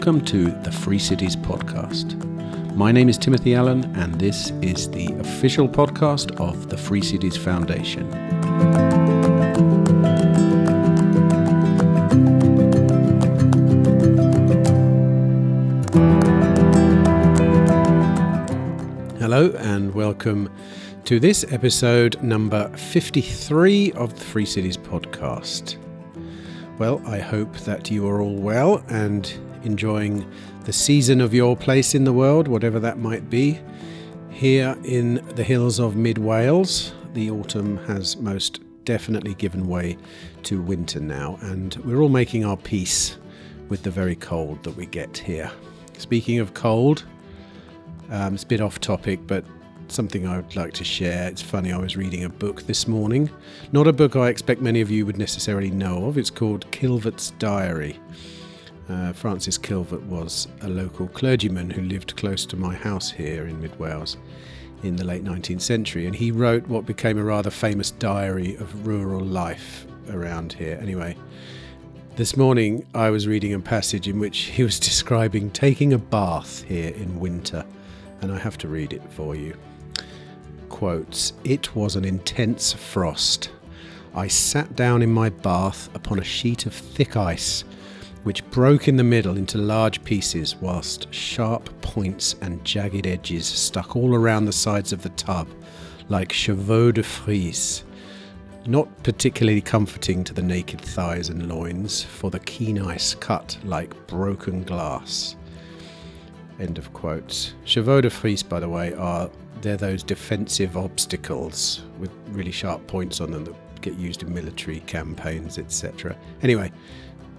Welcome to the Free Cities Podcast. My name is Timothy Allen, and this is the official podcast of the Free Cities Foundation. Hello, and welcome to this episode number 53 of the Free Cities Podcast. Well, I hope that you are all well and enjoying the season of your place in the world, whatever that might be. Here in the hills of mid Wales, the autumn has most definitely given way to winter now, and we're all making our peace with the very cold that we get here. Speaking of cold, um, it's a bit off topic, but something I would like to share. It's funny, I was reading a book this morning. Not a book I expect many of you would necessarily know of. It's called Kilvert's Diary. Uh, Francis Kilvert was a local clergyman who lived close to my house here in Mid Wales in the late 19th century, and he wrote what became a rather famous diary of rural life around here. Anyway, this morning I was reading a passage in which he was describing taking a bath here in winter, and I have to read it for you. Quotes It was an intense frost. I sat down in my bath upon a sheet of thick ice which broke in the middle into large pieces, whilst sharp points and jagged edges stuck all around the sides of the tub, like chevaux de frise. Not particularly comforting to the naked thighs and loins, for the keen ice cut like broken glass. End of quotes. Chevaux de frise, by the way, are they're those defensive obstacles with really sharp points on them that get used in military campaigns, etc. Anyway,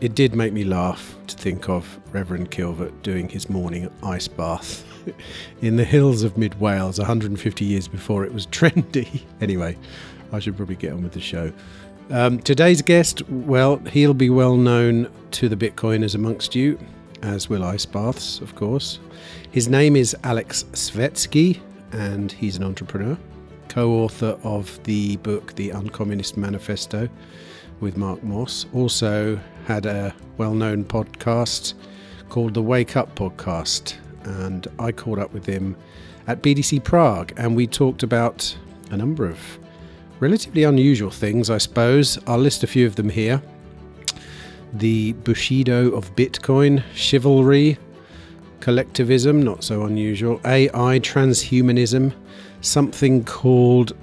it did make me laugh to think of Reverend Kilvert doing his morning ice bath in the hills of mid Wales 150 years before it was trendy. anyway, I should probably get on with the show. Um, today's guest, well, he'll be well known to the Bitcoiners amongst you, as will ice baths, of course. His name is Aleks Svetski, and he's an entrepreneur, co author of the book The Uncommunist Manifesto with Mark Moss. Also had a well-known podcast called the Wake Up Podcast, and I caught up with him at BTC Prague, and we talked about a number of relatively unusual things, I suppose. I'll list a few of them here. The Bushido of Bitcoin, chivalry, collectivism, not so unusual, AI, transhumanism, something called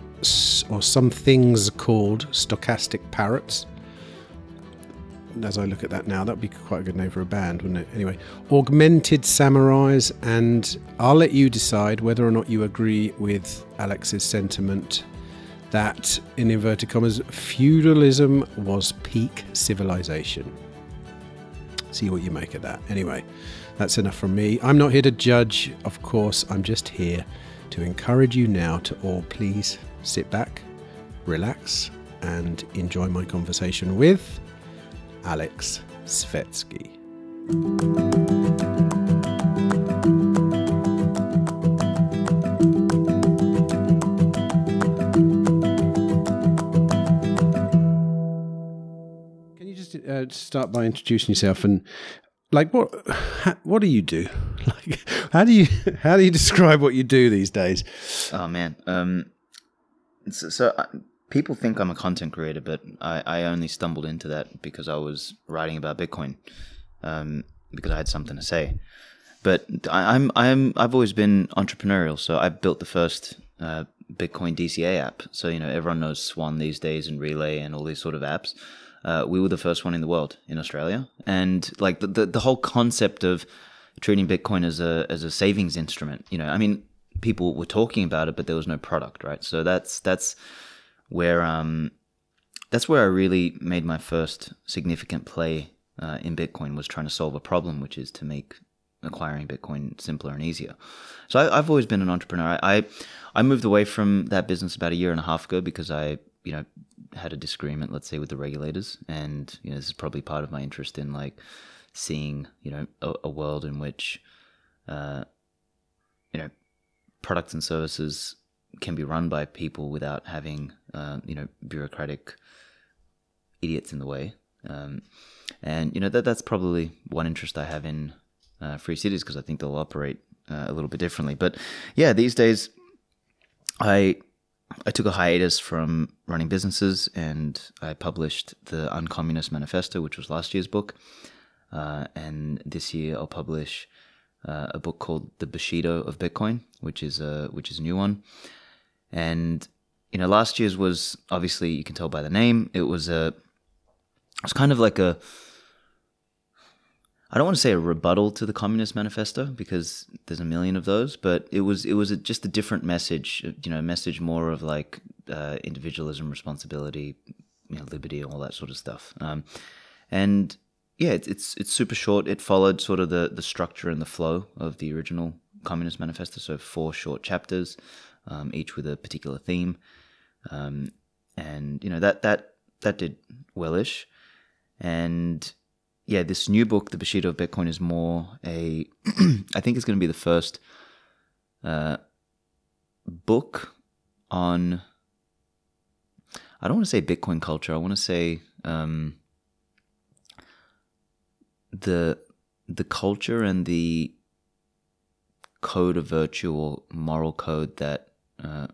or some things called stochastic parrots. As I look at that now, that'd be quite a good name for a band, wouldn't it? Anyway, augmented samurais, and I'll let you decide whether or not you agree with Aleks's sentiment that, in inverted commas, feudalism was peak civilization. See what you make of that. Anyway, that's enough from me. I'm not here to judge, of course, I'm just here to encourage you now to all please sit back, relax, and enjoy my conversation with Aleks Svetski. Can you just uh, start by introducing yourself and like what what do you do? Like how do you how do you describe what you do these days? Oh man. Um so, so I, people think i'm a content creator but I, I only stumbled into that because i was writing about bitcoin um because i had something to say. But I, i'm i'm i've always been entrepreneurial so i built the first uh, bitcoin dca app. So you know everyone knows swan these days and Relai and all these sort of apps. Uh, we were the first one in the world in Australia, and like the, the, the whole concept of treating Bitcoin as a as a savings instrument. You know, I mean, people were talking about it, but there was no product, right? So that's that's where um that's where I really made my first significant play uh, in Bitcoin was trying to solve a problem, which is to make acquiring Bitcoin simpler and easier. So I, have always been an entrepreneur. I I moved away from that business about a year and a half ago because I you know had a disagreement, let's say, with the regulators, and you know, this is probably part of my interest in like seeing, you know, a, a world in which, uh, you know, products and services can be run by people without having, uh, you know, bureaucratic idiots in the way. Um, and you know that that's probably one interest I have in uh, free cities because I think they'll operate uh, a little bit differently. But yeah, these days, I I took a hiatus from running businesses and I published the Uncommunist Manifesto, which was last year's book. Uh, and this year I'll publish uh, a book called The Bushido of Bitcoin, which is a which is a new one. And you know, last year's was obviously you can tell by the name. It was a it was kind of like a I don't want to say a rebuttal to the Communist Manifesto because there's a million of those, but it was it was a, just a different message. You know, a message more of like uh, individualism, responsibility, you know, liberty, all that sort of stuff. Um, and yeah, it's, it's it's super short. It followed sort of the the structure and the flow of the original Communist Manifesto, so four short chapters, um, each with a particular theme. Um, and you know that that that did wellish, and yeah, this new book, The Bushido of Bitcoin, is more a. I think it's going to be the first uh, book on. I don't want to say Bitcoin culture. I want to say um, the the culture and the code of virtue or moral code that uh,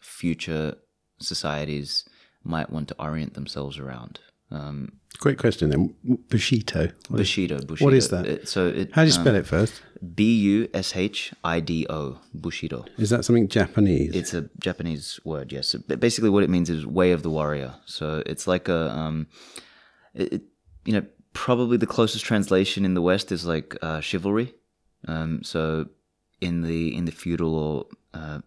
future societies might want to orient themselves around. Um, Great question then. Bushido. Bushido, Bushido. What is that? It- so it, How do you um, spell it first? B U S H I D O, Bushido. Is that something Japanese? It's a Japanese word, yes. Basically, what it means is way of the warrior. So it's like a, um, it- you know, probably the closest translation in the West is like uh, chivalry. Um, so in the in the feudal or uh,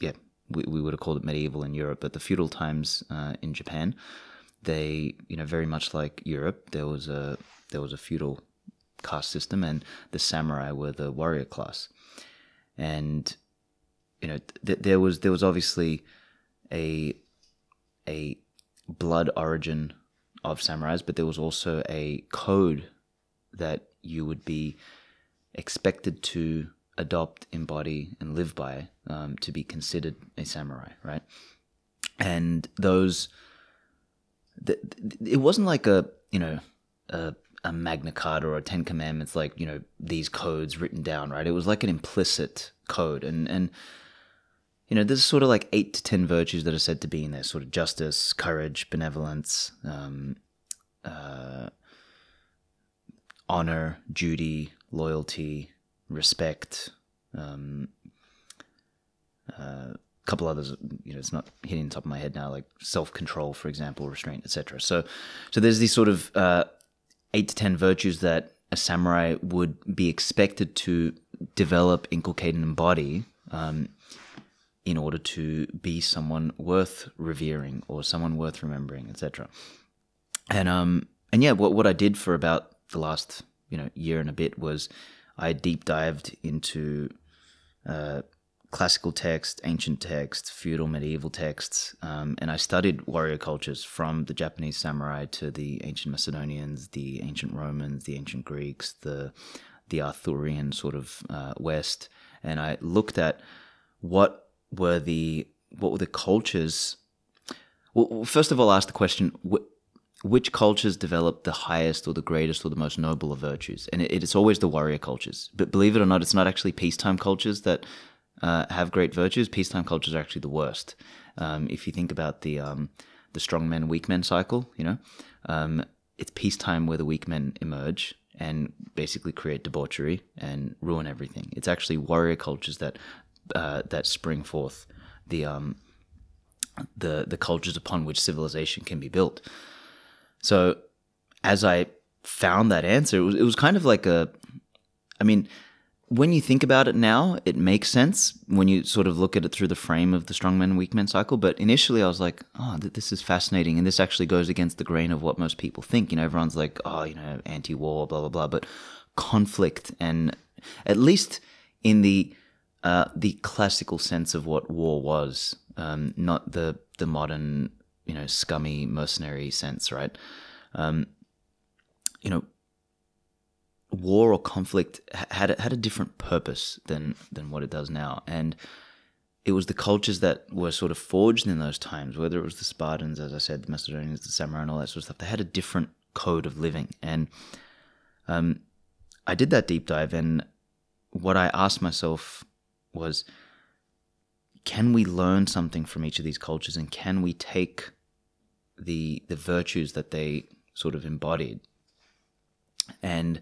yeah, we, we would have called it medieval in Europe, but the feudal times uh, in Japan, they you know very much like Europe, there was a there was a feudal caste system, and the samurai were the warrior class, and you know th- there was there was obviously a a blood origin of samurais, but there was also a code that you would be expected to adopt, embody, and live by um, to be considered a samurai, right? And those, th- th- it wasn't like a you know a, a Magna Carta or a Ten Commandments, like you know these codes written down, right? It was like an implicit code, and and you know there's sort of like eight to ten virtues that are said to be in there, sort of justice, courage, benevolence, um, uh, honor, duty, loyalty, respect. Um, a couple others, you know, it's not hitting the top of my head now, like self-control, for example, restraint, etc. So, so there's these sort of uh, eight to ten virtues that a samurai would be expected to develop, inculcate, and embody um, in order to be someone worth revering or someone worth remembering, etc. And um and yeah, what what I did for about the last you know year and a bit was I deep dived into uh, classical text, ancient text, feudal, medieval texts, um, and I studied warrior cultures from the Japanese samurai to the ancient Macedonians, the ancient Romans, the ancient Greeks, the the Arthurian sort of uh, West, and I looked at what were the what were the cultures. Well, first of all, I asked the question: wh- which cultures develop the highest or the greatest or the most noble of virtues? And it, it's always the warrior cultures. But believe it or not, it's not actually peacetime cultures that uh, have great virtues. Peacetime cultures are actually the worst. Um, if you think about the um, the strong men weak men cycle, you know, um, it's peacetime where the weak men emerge and basically create debauchery and ruin everything. It's actually warrior cultures that uh, that spring forth the um, the the cultures upon which civilization can be built. So as I found that answer, it was it was kind of like a I mean, when you think about it now, it makes sense when you sort of look at it through the frame of the strong men weak men cycle. But initially, I was like, oh, th- this is fascinating, and this actually goes against the grain of what most people think. You know, everyone's like, oh, you know, anti-war, blah blah blah. But conflict, and at least in the uh, the classical sense of what war was, um, not the the modern, you know, scummy mercenary sense, right? Um, you know, war or conflict had a, had a different purpose than than what it does now, and it was the cultures that were sort of forged in those times. Whether it was the Spartans, as I said, the Macedonians, the samurai, and all that sort of stuff, they had a different code of living, and um, I did that deep dive, and what I asked myself was, can we learn something from each of these cultures, and can we take the the virtues that they sort of embodied and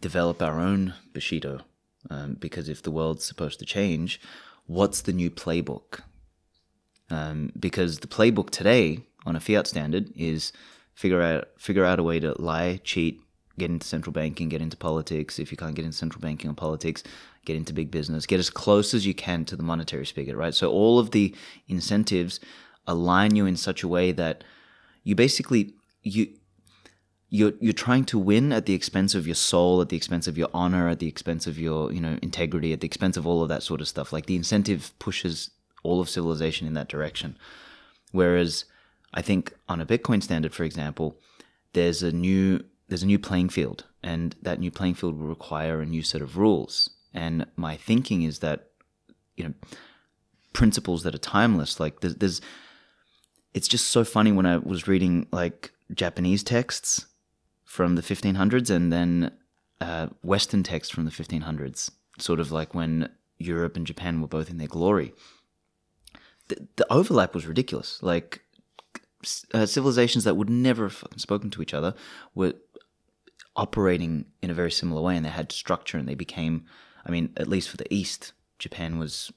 develop our own Bushido? Um, because if the world's supposed to change, what's the new playbook? Um, because the playbook today on a fiat standard is figure out figure out a way to lie, cheat, get into central banking, get into politics. If you can't get into central banking or politics, get into big business. Get as close as you can to the monetary spigot, right? So all of the incentives align you in such a way that you basically you you're you're trying to win at the expense of your soul, at the expense of your honor, at the expense of your you know integrity, at the expense of all of that sort of stuff. Like the incentive pushes all of civilization in that direction. Whereas I think on a Bitcoin standard, for example, there's a new there's a new playing field, and that new playing field will require a new set of rules. And my thinking is that you know principles that are timeless. Like there's, there's it's just so funny when I was reading like Japanese texts from the 1500s and then uh, Western texts from the 1500s, sort of like when Europe and Japan were both in their glory. The, the overlap was ridiculous. Like uh, civilizations that would never have spoken to each other were operating in a very similar way and they had structure and they became, I mean, at least for the East, Japan was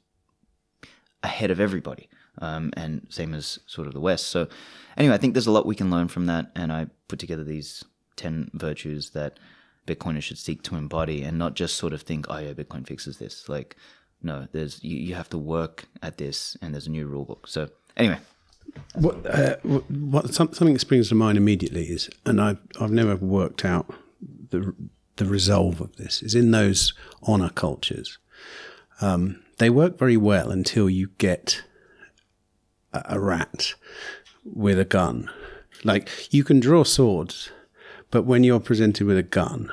ahead of everybody. Um, and same as sort of the West. So, anyway, I think there's a lot we can learn from that, and I put together these 10 virtues that Bitcoiners should seek to embody and not just sort of think, oh, yeah, Bitcoin fixes this. Like, no, there's you, you have to work at this, and there's a new rule book. So, anyway. What, uh, what something that springs to mind immediately is, and I've I've never worked out the the resolve of this is in those honor cultures. Um, they work very well until you get a, a rat with a gun. Like you can draw swords, but when you're presented with a gun,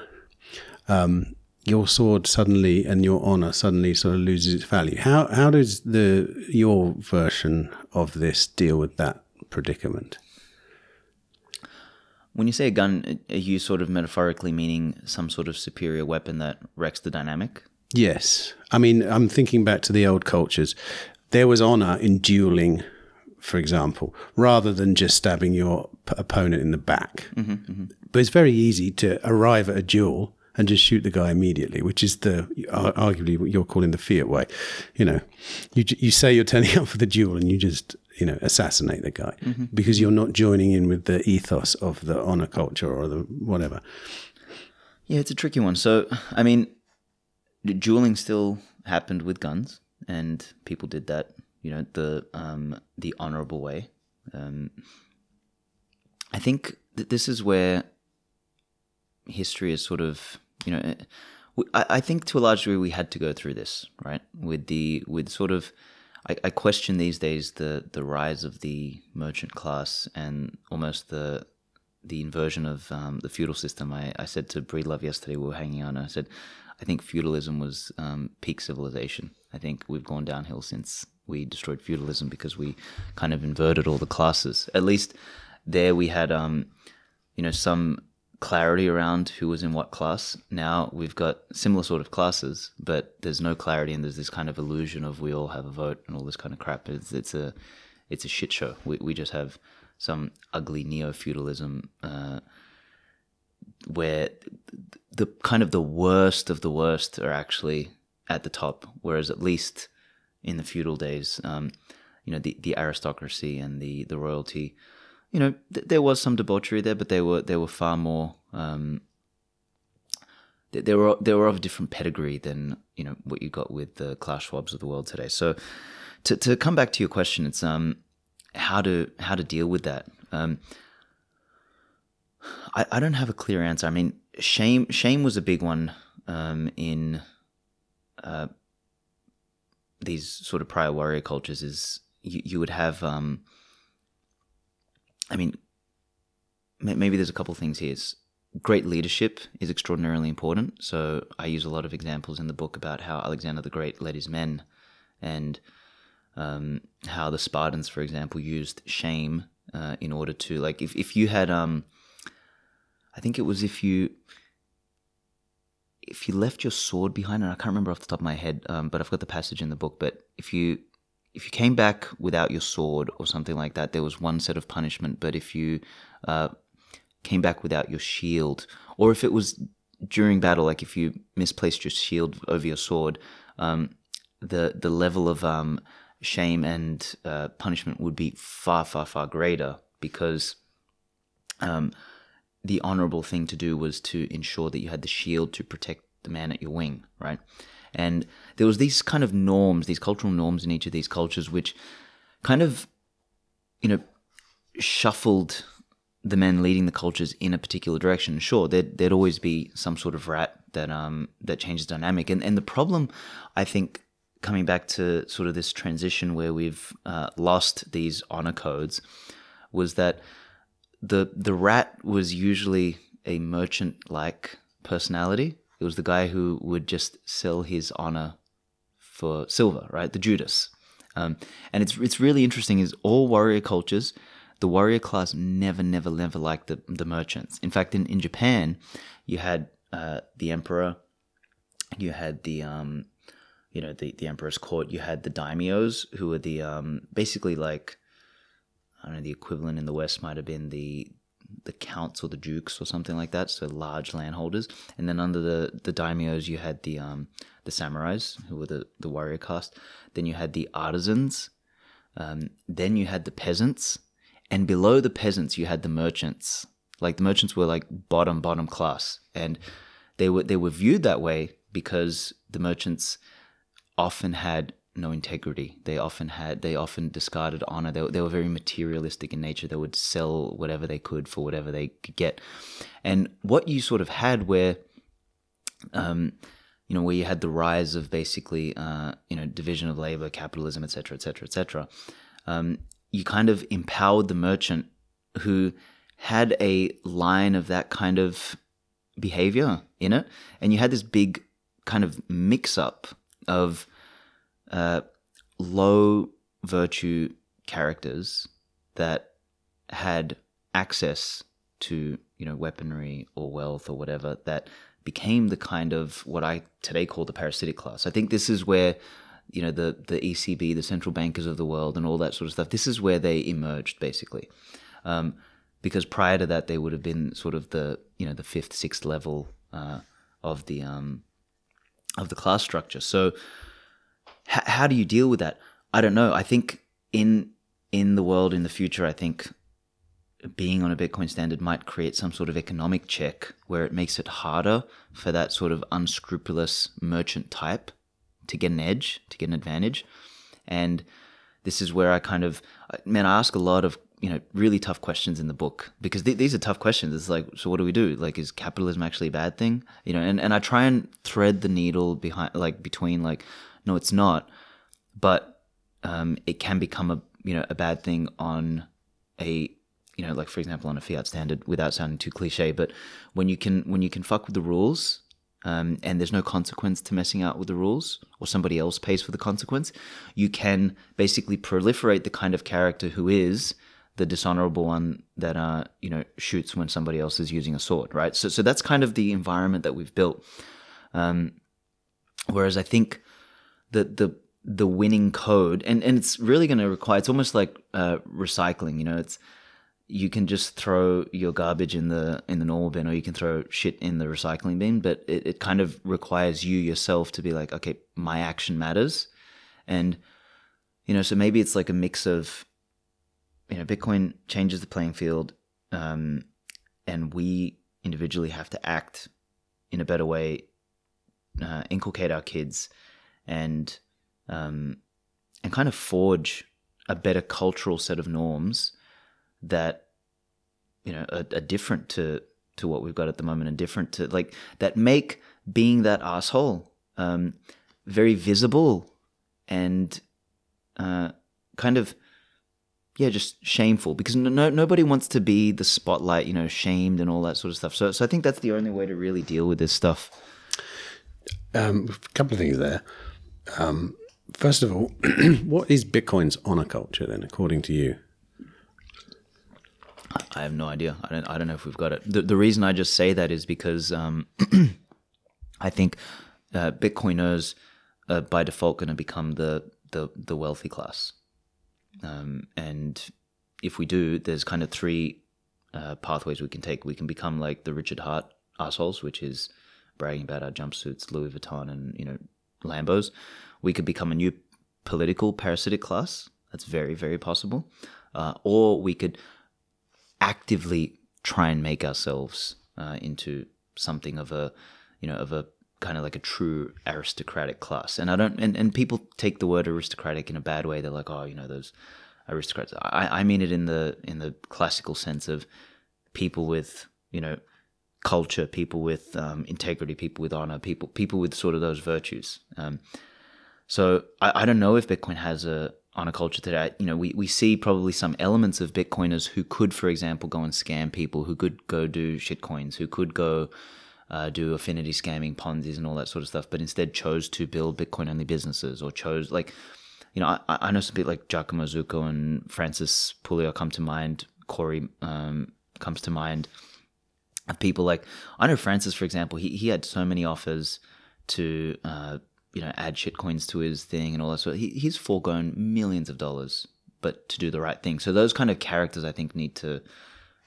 um, your sword suddenly and your honor suddenly sort of loses its value. How how does the your version of this deal with that predicament? When you say a gun, are you sort of metaphorically meaning some sort of superior weapon that wrecks the dynamic? Yes. I mean, I'm thinking back to the old cultures. There was honor in dueling, for example, rather than just stabbing your p- opponent in the back. Mm-hmm, mm-hmm. But it's very easy to arrive at a duel and just shoot the guy immediately, which is the arguably what you're calling the fiat way. You know, you you say you're turning up for the duel and you just you know assassinate the guy mm-hmm. because you're not joining in with the ethos of the honor culture or the whatever. Yeah, it's a tricky one. So, I mean, dueling still happened with guns, and people did that, you know, the um, the honorable way. Um, I think that this is where history is sort of, you know, eh, I, I think to a large degree we had to go through this, right? With the with sort of I, I question these days the the rise of the merchant class and almost the the inversion of um, the feudal system. I, I said to Breedlove yesterday, we were hanging on, I said, I think feudalism was um, peak civilization. I think we've gone downhill since we destroyed feudalism because we kind of inverted all the classes. At least there we had, um, you know, some clarity around who was in what class. Now we've got similar sort of classes, but there's no clarity, and there's this kind of illusion of we all have a vote and all this kind of crap. It's, it's a it's a shit show. We we just have some ugly neo feudalism uh, where the kind of the worst of the worst are actually at the top, whereas at least in the feudal days, um, you know, the, the aristocracy and the, the royalty you know, th- there was some debauchery there, but they were they were far more. Um, they, were they were of a different pedigree than you know what you got with the Klaus Schwabs of the world today. So, to to come back to your question, it's um how to how to deal with that. Um, I I don't have a clear answer. I mean, shame shame was a big one um, in uh, these sort of prior warrior cultures. Is you you would have um, I mean, maybe there's a couple things here. It's great leadership is extraordinarily important. So I use a lot of examples in the book about how Alexander the Great led his men, and um, how the Spartans, for example, used shame uh, in order to like if if you had um, I think it was if you if you left your sword behind, and I can't remember off the top of my head, um, but I've got the passage in the book. But if you if you came back without your sword or something like that, there was one set of punishment. But if you uh, came back without your shield, or if it was during battle, like if you misplaced your shield over your sword, um, the the level of um, shame and uh, punishment would be far, far, far greater because um, the honorable thing to do was to ensure that you had the shield to protect the man at your wing, right? And there was these kind of norms, these cultural norms in each of these cultures, which kind of, you know, shuffled the men leading the cultures in a particular direction. Sure, there'd, there'd always be some sort of rat that um that changes dynamic, and and the problem, I think, coming back to sort of this transition where we've uh, lost these honor codes, was that the the rat was usually a merchant like personality. It was the guy who would just sell his honor for silver, right? The Judas. Um, and it's it's really interesting is all warrior cultures, the warrior class never, never, never liked the, the merchants. In fact, in, in Japan, you had uh, the emperor, you had the um, you know the, the emperor's court, you had the daimyos who were the um, basically like I don't know, the equivalent in the West might have been the the counts or the dukes or something like that, so large landholders. And then under the the daimyos, you had the um the samurais who were the the warrior caste. Then you had the artisans. Um, then you had the peasants, and below the peasants, you had the merchants. Like the merchants were like bottom bottom class, and they were they were viewed that way because the merchants often had no integrity. They often had, they often discarded honor. They, they were very materialistic in nature. They would sell whatever they could for whatever they could get. And what you sort of had where, um, you know, where you had the rise of basically, uh, you know, division of labor, capitalism, etc., etc., etc. Um, you kind of empowered the merchant who had a line of that kind of behavior in it, and you had this big kind of mix up of uh, low virtue characters that had access to you know weaponry or wealth or whatever that became the kind of what I today call the parasitic class. I think this is where you know the the ECB, the central bankers of the world, and all that sort of stuff. This is where they emerged basically, um, because prior to that they would have been sort of the you know the fifth, sixth level uh, of the um, of the class structure. So H- how do you deal with that? I don't know. I think in in the world in the future, I think being on a Bitcoin standard might create some sort of economic check where it makes it harder for that sort of unscrupulous merchant type to get an edge, to get an advantage. And this is where I kind of, man, I ask a lot of, you know, really tough questions in the book because th- these are tough questions. It's like, so what do we do? Like, is capitalism actually a bad thing? You know, and, and I try and thread the needle behind, like, between, like, no, it's not. But um, it can become a you know a bad thing on a you know like for example on a fiat standard without sounding too cliche. But when you can when you can fuck with the rules. Um, and there's no consequence to messing out with the rules, or somebody else pays for the consequence. You can basically proliferate the kind of character who is the dishonorable one that uh, you know shoots when somebody else is using a sword, right? So, so that's kind of the environment that we've built. Um, whereas I think the the the winning code and and it's really going to require it's almost like uh, recycling you know it's you can just throw your garbage in the in the normal bin or you can throw shit in the recycling bin but it, it kind of requires you yourself to be like okay my action matters. And you know so maybe it's like a mix of you know bitcoin changes the playing field um, and we individually have to act in a better way uh, inculcate our kids and um, and kind of forge a better cultural set of norms that you know are, are, different to to what we've got at the moment and different to like that make being that asshole um, very visible and uh, kind of yeah just shameful because no, nobody wants to be the spotlight you know shamed and all that sort of stuff. So so I think that's the only way to really deal with this stuff. Um, a couple of things there um, first of all, what is Bitcoin's honor culture then, according to you? I have no idea. I don't. I don't know if we've got it. The, the reason I just say that is because um, I think uh, Bitcoiners are by default going to become the, the the wealthy class, um, and if we do, there's kind of three uh, pathways we can take. We can become like the Richard Heart assholes, which is bragging about our jumpsuits, Louis Vuitton, and you know Lambos. We could become a new political parasitic class. That's very very possible. Uh, or we could actively try and make ourselves uh, into something of a you know of a kind of like a true aristocratic class. And I don't and, and people take the word aristocratic in a bad way. They're like, oh, you know, those aristocrats. I, I mean it in the in the classical sense of people with you know culture, people with um, integrity, people with honor, people people with sort of those virtues. Um, so I, I don't know if Bitcoin has a honor culture today. You know, we, we see probably some elements of Bitcoiners who could, for example, go and scam people, who could go do shitcoins, who could go uh, do affinity scamming, Ponzi's, and all that sort of stuff, but instead chose to build Bitcoin only businesses or chose like you know, I, I know some people like Giacomo Zucco and Francis Pouliot come to mind. Corey um, comes to mind. Of people like I know Francis, for example, he he had so many offers to uh, you know add shitcoins to his thing and all that. So he, he's foregone millions of dollars, but to do the right thing. So those kind of characters, I think, need to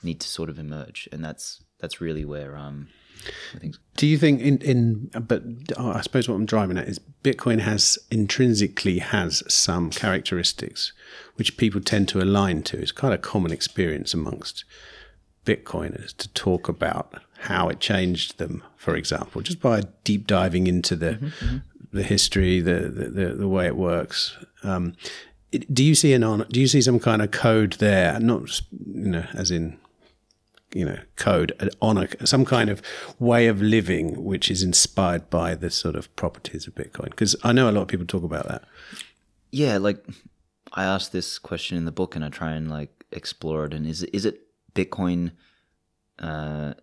need to sort of emerge, and that's that's really where um, do you think in in but oh, I suppose what I'm driving at is Bitcoin has intrinsically has some characteristics which people tend to align to. It's kind of common experience amongst Bitcoiners to talk about how it changed them, for example, just by deep diving into the mm-hmm, mm-hmm. the history, the, the the way it works. Um, do you see an on? Do you see some kind of code there? Not you know, as in you know code on a, some kind of way of living which is inspired by the sort of properties of Bitcoin? Because I know a lot of people talk about that. Yeah, like I asked this question in the book, and I try and like explore it. And is is it Bitcoin uh,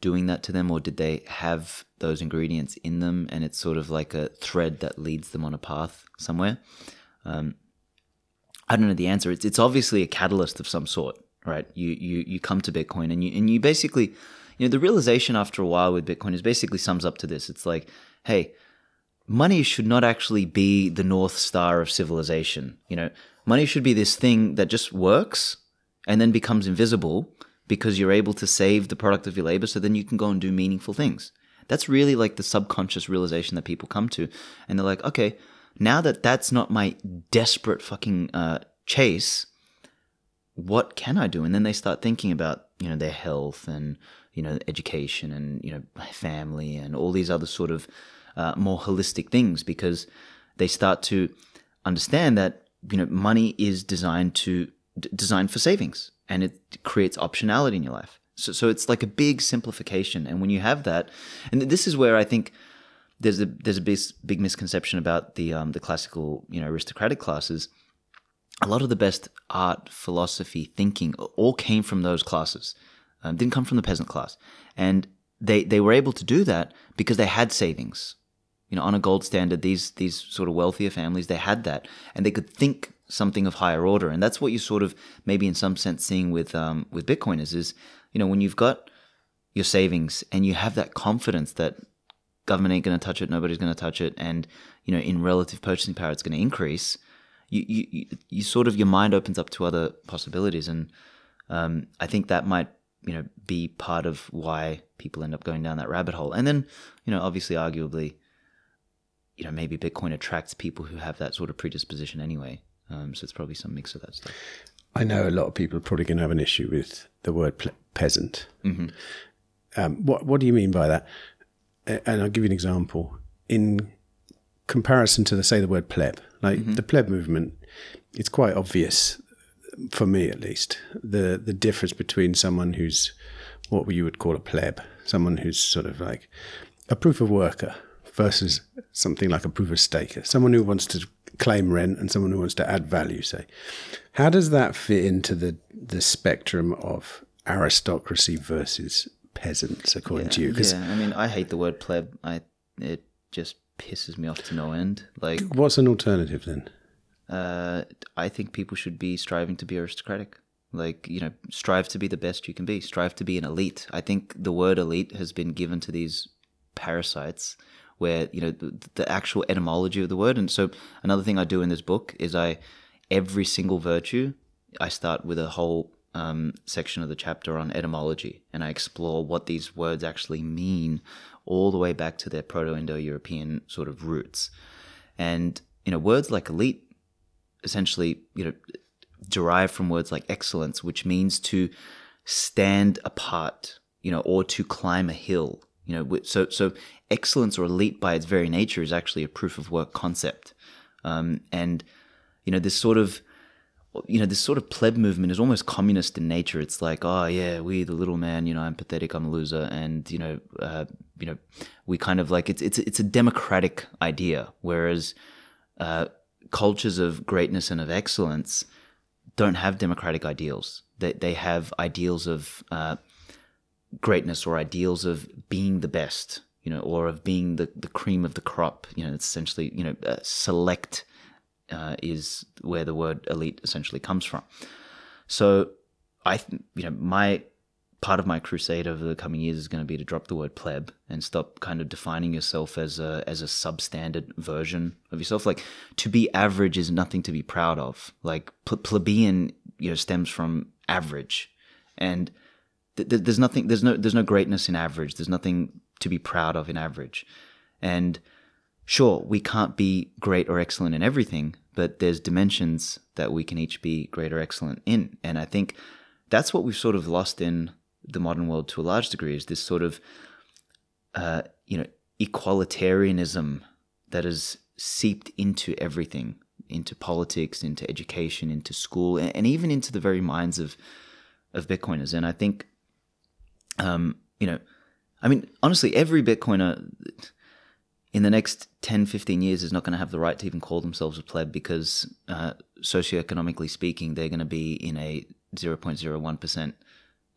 doing that to them, or did they have those ingredients in them, and it's sort of like a thread that leads them on a path somewhere? Um, I don't know the answer. It's it's obviously a catalyst of some sort right? You you you come to Bitcoin and you and you basically, you know, the realization after a while with Bitcoin is basically sums up to this. It's like, hey, money should not actually be the north star of civilization. You know, money should be this thing that just works and then becomes invisible because you're able to save the product of your labor so then you can go and do meaningful things. That's really like the subconscious realization that people come to. And they're like, okay, now that that's not my desperate fucking uh, chase, what can I do? And then they start thinking about, you know, their health and, you know, education and, you know, family and all these other sort of uh, more holistic things because they start to understand that, you know, money is designed to, d- designed for savings and it creates optionality in your life. So, so it's like a big simplification. And when you have that, and this is where I think there's a, there's a big, big misconception about the, um, the classical, you know, aristocratic classes a lot of the best art, philosophy, thinking all came from those classes. Um, didn't come from the peasant class, and they they were able to do that because they had savings. You know, on a gold standard, these these sort of wealthier families they had that, and they could think something of higher order, and that's what you sort of maybe in some sense seeing with um, with Bitcoiners is you know when you've got your savings and you have that confidence that government ain't going to touch it, nobody's going to touch it, and you know in relative purchasing power it's going to increase you, you, you sort of your mind opens up to other possibilities, and um, I think that might you know be part of why people end up going down that rabbit hole. And then you know obviously, arguably, you know maybe Bitcoin attracts people who have that sort of predisposition anyway. Um, so it's probably some mix of that stuff. I know a lot of people are probably going to have an issue with the word peasant. Mm-hmm. Um, what What do you mean by that? And I'll give you an example. In comparison to the say the word pleb, like mm-hmm. the pleb movement, it's quite obvious for me at least the the difference between someone who's what you would call a pleb, someone who's sort of like a proof of worker versus something like a proof of staker, someone who wants to claim rent and someone who wants to add value. Say, how does that fit into the the spectrum of aristocracy versus peasants, according yeah, to you? Cause, yeah, I mean, I hate the word pleb. I it just pisses me off to no end. Like, what's an alternative then? Uh, I think people should be striving to be aristocratic. Like, you know, strive to be the best you can be. Strive to be an elite. I think the word elite has been given to these parasites where you know the, the actual etymology of the word. And so another thing I do in this book is I every single virtue I start with a whole um, section of the chapter on etymology, and I explore what these words actually mean, all the way back to their Proto-Indo-European sort of roots. And you know, words like elite essentially, you know, derive from words like excellence, which means to stand apart, you know, or to climb a hill. You know, so so excellence or elite by its very nature is actually a proof of work concept, um, and you know this sort of you know this sort of pleb movement is almost communist in nature. It's like, oh yeah, we the little man, you know, I'm pathetic, I'm a loser, and you know, uh, you know, we kind of like it's it's it's a democratic idea, whereas uh, cultures of greatness and of excellence don't have democratic ideals. They they have ideals of uh, greatness or ideals of being the best, you know, or of being the, the cream of the crop. You know, it's essentially, you know, uh, select uh, is where the word elite essentially comes from. So I, you know, my part of my crusade over the coming years is going to be to drop the word pleb and stop kind of defining yourself as a as a substandard version of yourself. Like to be average is nothing to be proud of. Like plebeian, you know, stems from average, and th- th- there's nothing. There's no there's no greatness in average. There's nothing to be proud of in average, and sure we can't be great or excellent in everything, but there's dimensions that we can each be great or excellent in, and I think that's what we've sort of lost in the modern world to a large degree is this sort of uh, you know equalitarianism that has seeped into everything into politics into education into school and, and even into the very minds of of bitcoiners and i think um, you know i mean honestly every bitcoiner in the next 10 15 years is not going to have the right to even call themselves a pleb because uh, socioeconomically speaking they're going to be in a 0.01%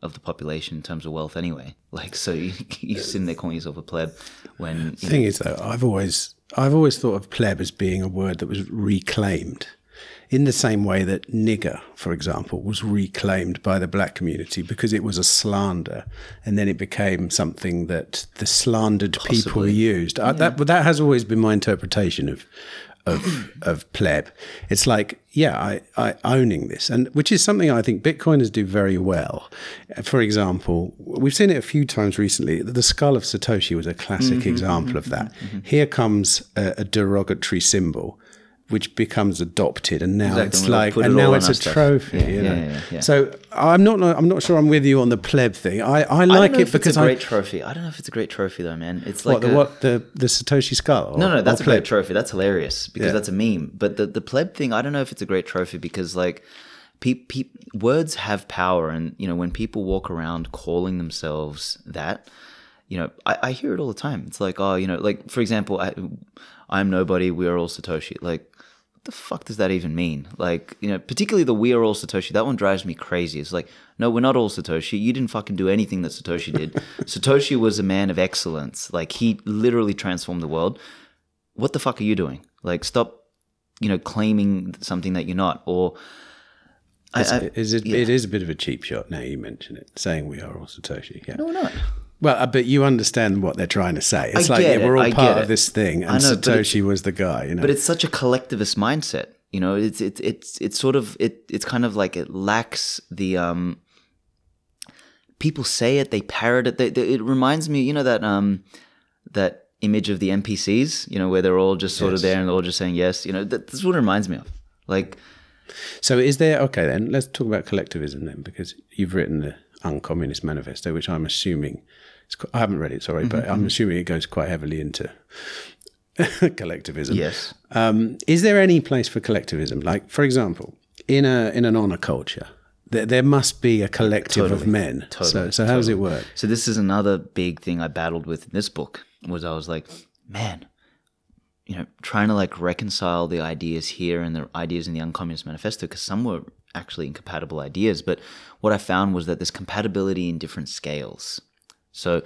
of the population in terms of wealth anyway. Like, so you, you sitting there calling yourself a pleb when. The thing know, is, though, I've always, I've always thought of pleb as being a word that was reclaimed in the same way that nigger, for example, was reclaimed by the black community because it was a slander, and then it became something that the slandered Possibly. people used. Yeah. I, that, that has always been my interpretation of of of pleb. It's like, yeah, I, I owning this, and which is something I think Bitcoiners do very well. For example, we've seen it a few times recently. The skull of Satoshi was a classic mm-hmm, example mm-hmm, of that. Mm-hmm. Here comes a, a derogatory symbol which becomes adopted, and now exactly. it's like, and it now it's a stuff. trophy. Yeah, you know? yeah, yeah, so I'm not, I'm not sure I'm with you on the pleb thing. I, I like I it because it's a great I, trophy. I don't know if it's a great trophy though, man. It's like what the, a, what, the, the Satoshi skull. Or, no, no, that's a pleb? great trophy. That's hilarious because that's a meme. But the the pleb thing, I don't know if it's a great trophy because like. Pe- pe- words have power, and you know when people walk around calling themselves that, you know, I, I hear it all the time. It's like, oh, you know, like for example, I, I'm nobody. We are all Satoshi. Like, the fuck does that even mean? Like, you know, particularly the we are all Satoshi, that one drives me crazy. It's like, no, we're not all Satoshi. You didn't fucking do anything that Satoshi did. Satoshi was a man of excellence. Like, he literally transformed the world. What the fuck are you doing? Like, stop, you know, claiming something that you're not. Or, I, I, is it, yeah. it is a bit of a cheap shot now you mention it, saying we are all Satoshi. Yeah. No, we're not. Well, uh, but you understand what they're trying to say. It's I like yeah, we're all I part of this thing, and know, Satoshi was the guy. You know, but it's such a collectivist mindset. You know, it's it's it's it's sort of it. It's kind of like it lacks the um. People say it, they parrot it. They, they, it reminds me, you know, that um, that image of the NPCs. You know, where they're all just sort yes. of there and they're all just saying yes. You know, that, that's what it reminds me of. Like, so is there? Okay, then let's talk about collectivism then, because you've written the Uncommunist Manifesto, which I'm assuming I haven't read it, sorry, mm-hmm. but I'm mm-hmm. assuming it goes quite heavily into collectivism. Yes. Um, is there any place for collectivism? Like, for example, in a in an honor culture, there, there must be a collective totally. of men. Totally. So, so how totally. does it work? So this is another big thing I battled with in this book. Was I was like, man, you know, trying to like reconcile the ideas here and the ideas in the Uncommunist Manifesto because some were actually incompatible ideas. But what I found was that there's compatibility in different scales. So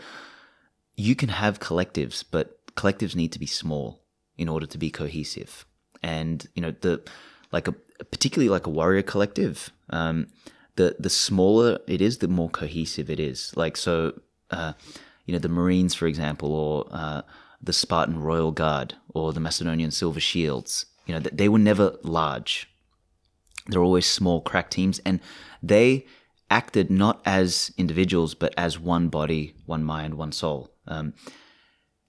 you can have collectives, but collectives need to be small in order to be cohesive. And you know the like a particularly like a warrior collective, um, the the smaller it is, the more cohesive it is. Like so, uh, you know the Marines, for example, or uh, the Spartan Royal Guard or the Macedonian Silver Shields. You know, that they were never large. They're always small, crack teams, and they acted not as individuals, but as one body, one mind, one soul. Um,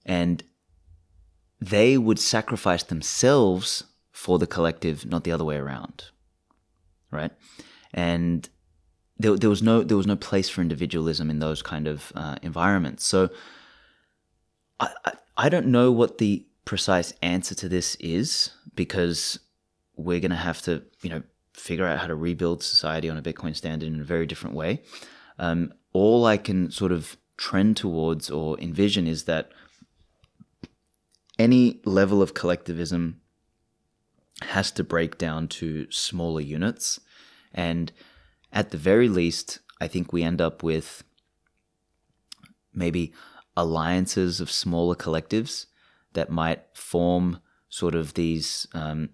and they would sacrifice themselves for the collective, not the other way around. Right? And there, there was no there was no place for individualism in those kind of uh, environments. So I, I I don't know what the precise answer to this is because we're going to have to you know figure out how to rebuild society on a Bitcoin standard in a very different way. Um, all I can sort of trend towards or envision is that any level of collectivism has to break down to smaller units. And at the very least, I think we end up with maybe alliances of smaller collectives that might form sort of these, um,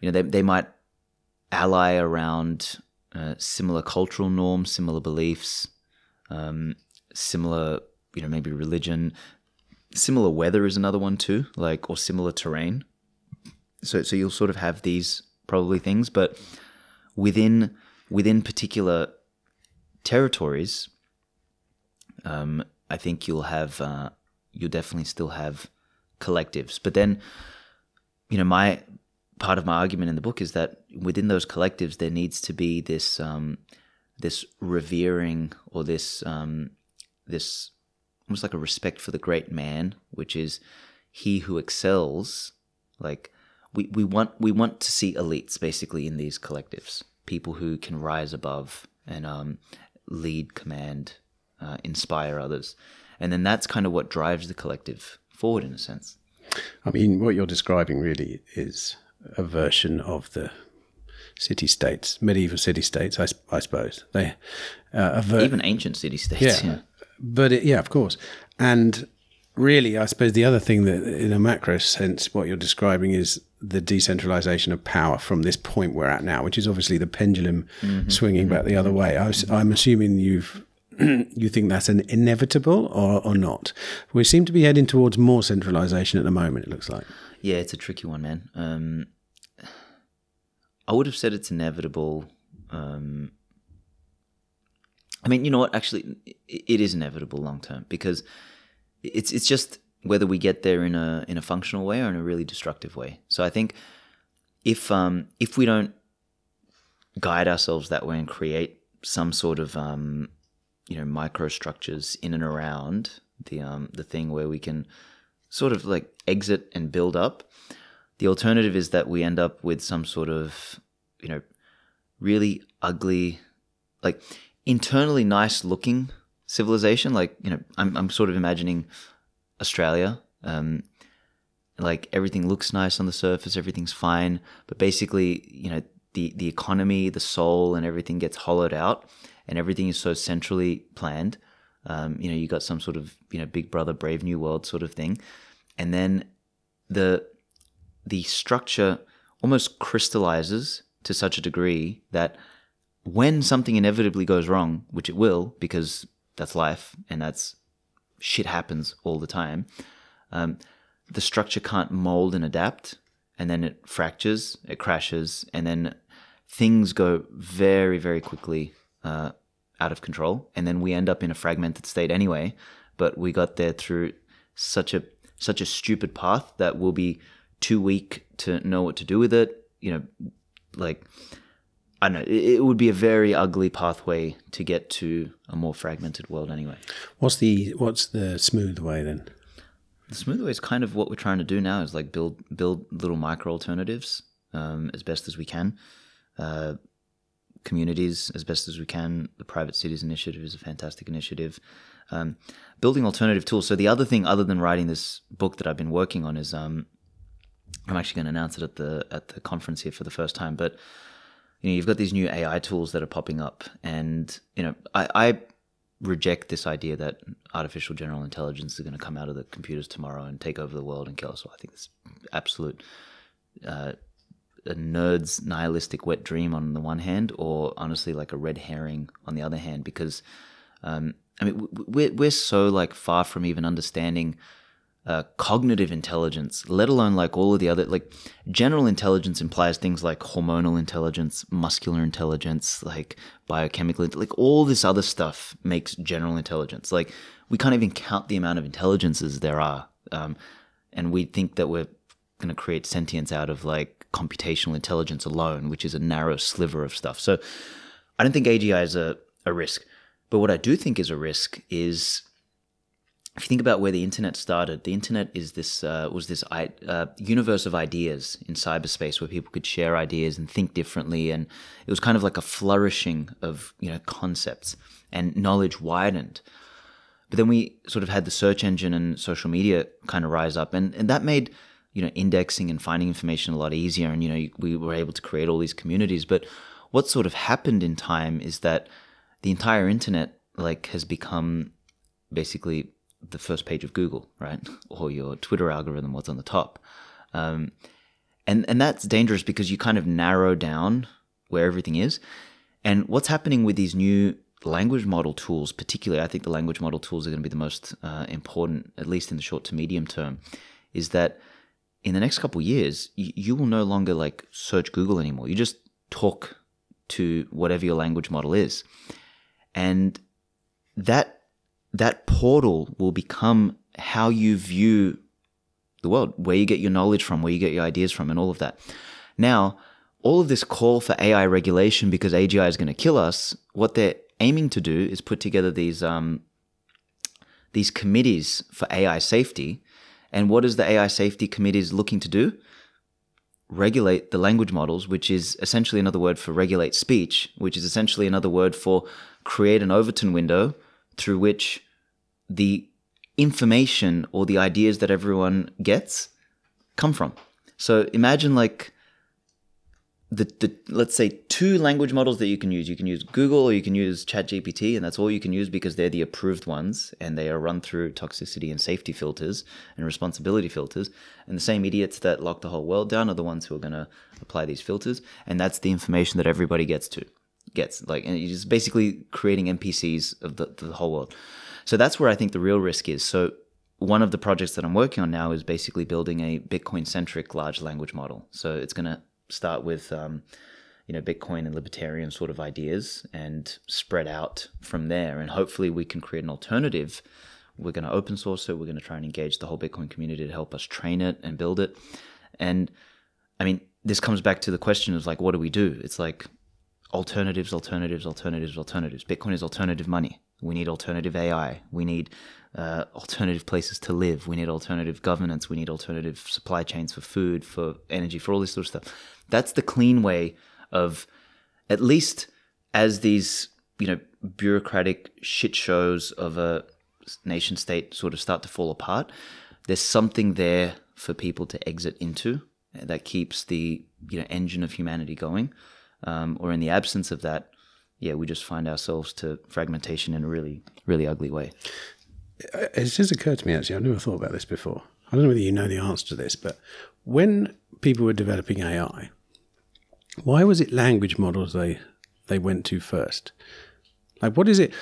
you know, they, they might ally around uh, similar cultural norms, similar beliefs, um, similar, you know, maybe religion. Similar weather is another one too, like, or similar terrain. So, so you'll sort of have these probably things, but within within particular territories, um, I think you'll have uh, you'll definitely still have collectives. But then, you know, my part of my argument in the book is that within those collectives there needs to be this um, this revering or this um, this almost like a respect for the great man, which is he who excels. Like we, we want we want to see elites basically in these collectives, people who can rise above and um, lead, command, uh, inspire others, and then that's kind of what drives the collective forward in a sense. I mean, what you're describing really is a version of the city states, medieval city states, I, I suppose. They uh, ver- even ancient city states. Yeah, yeah. but it, yeah, of course. And really, I suppose the other thing that, in a macro sense, what you're describing is the decentralization of power from this point we're at now, which is obviously the pendulum mm-hmm. swinging mm-hmm. back the other way. I am assuming you've you think that's an inevitable or, or not? We seem to be heading towards more centralization at the moment. It looks like. Yeah, it's a tricky one, man. Um, I would have said it's inevitable. Um, I mean, you know what? Actually, it is inevitable long term because it's it's just whether we get there in a in a functional way or in a really destructive way. So I think if um, if we don't guide ourselves that way and create some sort of um, you know microstructures in and around the um, the thing where we can sort of like exit and build up. The alternative is that we end up with some sort of, you know, really ugly, like internally nice looking civilization. Like, you know, I'm, I'm sort of imagining Australia. Um, like everything looks nice on the surface, everything's fine, but basically, you know, the the economy, the soul, and everything gets hollowed out, and everything is so centrally planned. Um, you know, you got some sort of you know Big Brother, Brave New World sort of thing, and then the the structure almost crystallizes to such a degree that when something inevitably goes wrong, which it will, because that's life and that's shit happens all the time, um, the structure can't mold and adapt, and then it fractures, it crashes, and then things go very, very quickly uh, out of control, and then we end up in a fragmented state anyway. But we got there through such a such a stupid path that we'll be too weak to know what to do with it. You know, like I don't know. It, it would be a very ugly pathway to get to a more fragmented world anyway. What's the what's the smooth way then? The smooth way is kind of what we're trying to do now. Is like build build little micro alternatives um, as best as we can. Uh, communities as best as we can. The Private Cities Initiative is a fantastic initiative. Um, building alternative tools. So the other thing, other than writing this book that I've been working on, is um, I'm actually going to announce it at the at the conference here for the first time. But you know, you've got these new AI tools that are popping up, and you know, I, I reject this idea that artificial general intelligence is going to come out of the computers tomorrow and take over the world and kill us. I think it's absolute. Uh, a nerd's nihilistic wet dream on the one hand, or honestly like a red herring on the other hand, because um, I mean we're we're so like far from even understanding uh, cognitive intelligence, let alone like all of the other like general intelligence implies things like hormonal intelligence, muscular intelligence, like biochemical, like all this other stuff makes general intelligence. Like we can't even count the amount of intelligences there are, um, and we think that we're going to create sentience out of like computational intelligence alone, which is a narrow sliver of stuff. So I don't think AGI is a, a risk. But what I do think is a risk is if you think about where the internet started, the internet is this uh, was this uh, universe of ideas in cyberspace where people could share ideas and think differently, and it was kind of like a flourishing of you know concepts and knowledge widened. But then we sort of had the search engine and social media kind of rise up, and and that made you know indexing and finding information a lot easier, and you know we were able to create all these communities. But what sort of happened in time is that the entire internet like has become basically the first page of Google, right? Or your Twitter algorithm, what's on the top. Um, and, and that's dangerous because you kind of narrow down where everything is. And what's happening with these new language model tools, particularly, I think the language model tools are going to be the most uh, important, at least in the short to medium term, is that in the next couple years, you, you will no longer like search Google anymore. You just talk to whatever your language model is. And that that portal will become how you view the world, where you get your knowledge from, where you get your ideas from, and all of that. Now, all of this call for AI regulation because AGI is going to kill us, what they're aiming to do is put together these um, these committees for AI safety. And what is the AI safety committees looking to do? Regulate the language models, which is essentially another word for regulate speech, which is essentially another word for create an Overton window through which the information or the ideas that everyone gets come from. So imagine like the, the let's say two language models that you can use. You can use Google or you can use ChatGPT, and that's all you can use because they're the approved ones and they are run through toxicity and safety filters and responsibility filters. And the same idiots that lock the whole world down are the ones who are going to apply these filters, and that's the information that everybody gets to gets like and you're just basically creating npcs of the, the whole world so that's where i think the real risk is so one of the projects that i'm working on now is basically building a bitcoin centric large language model so it's going to start with um, you know bitcoin and libertarian sort of ideas and spread out from there and hopefully we can create an alternative we're going to open source it we're going to try and engage the whole bitcoin community to help us train it and build it and i mean this comes back to the question of like what do we do it's like alternatives, alternatives, alternatives, alternatives. Bitcoin is alternative money. We need alternative AI. We need uh, alternative places to live. We need alternative governance. We need alternative supply chains for food, for energy, for all this sort of stuff. That's the clean way of, at least as these you know bureaucratic shit shows of a nation state sort of start to fall apart. There's something there for people to exit into that keeps the you know engine of humanity going um, or in the absence of that, yeah, we just find ourselves to fragmentation in a really, really ugly way. It just occurred to me actually, I've never thought about this before. I don't know whether you know the answer to this, but when people were developing AI, why was it language models they they went to first? Like, what is it?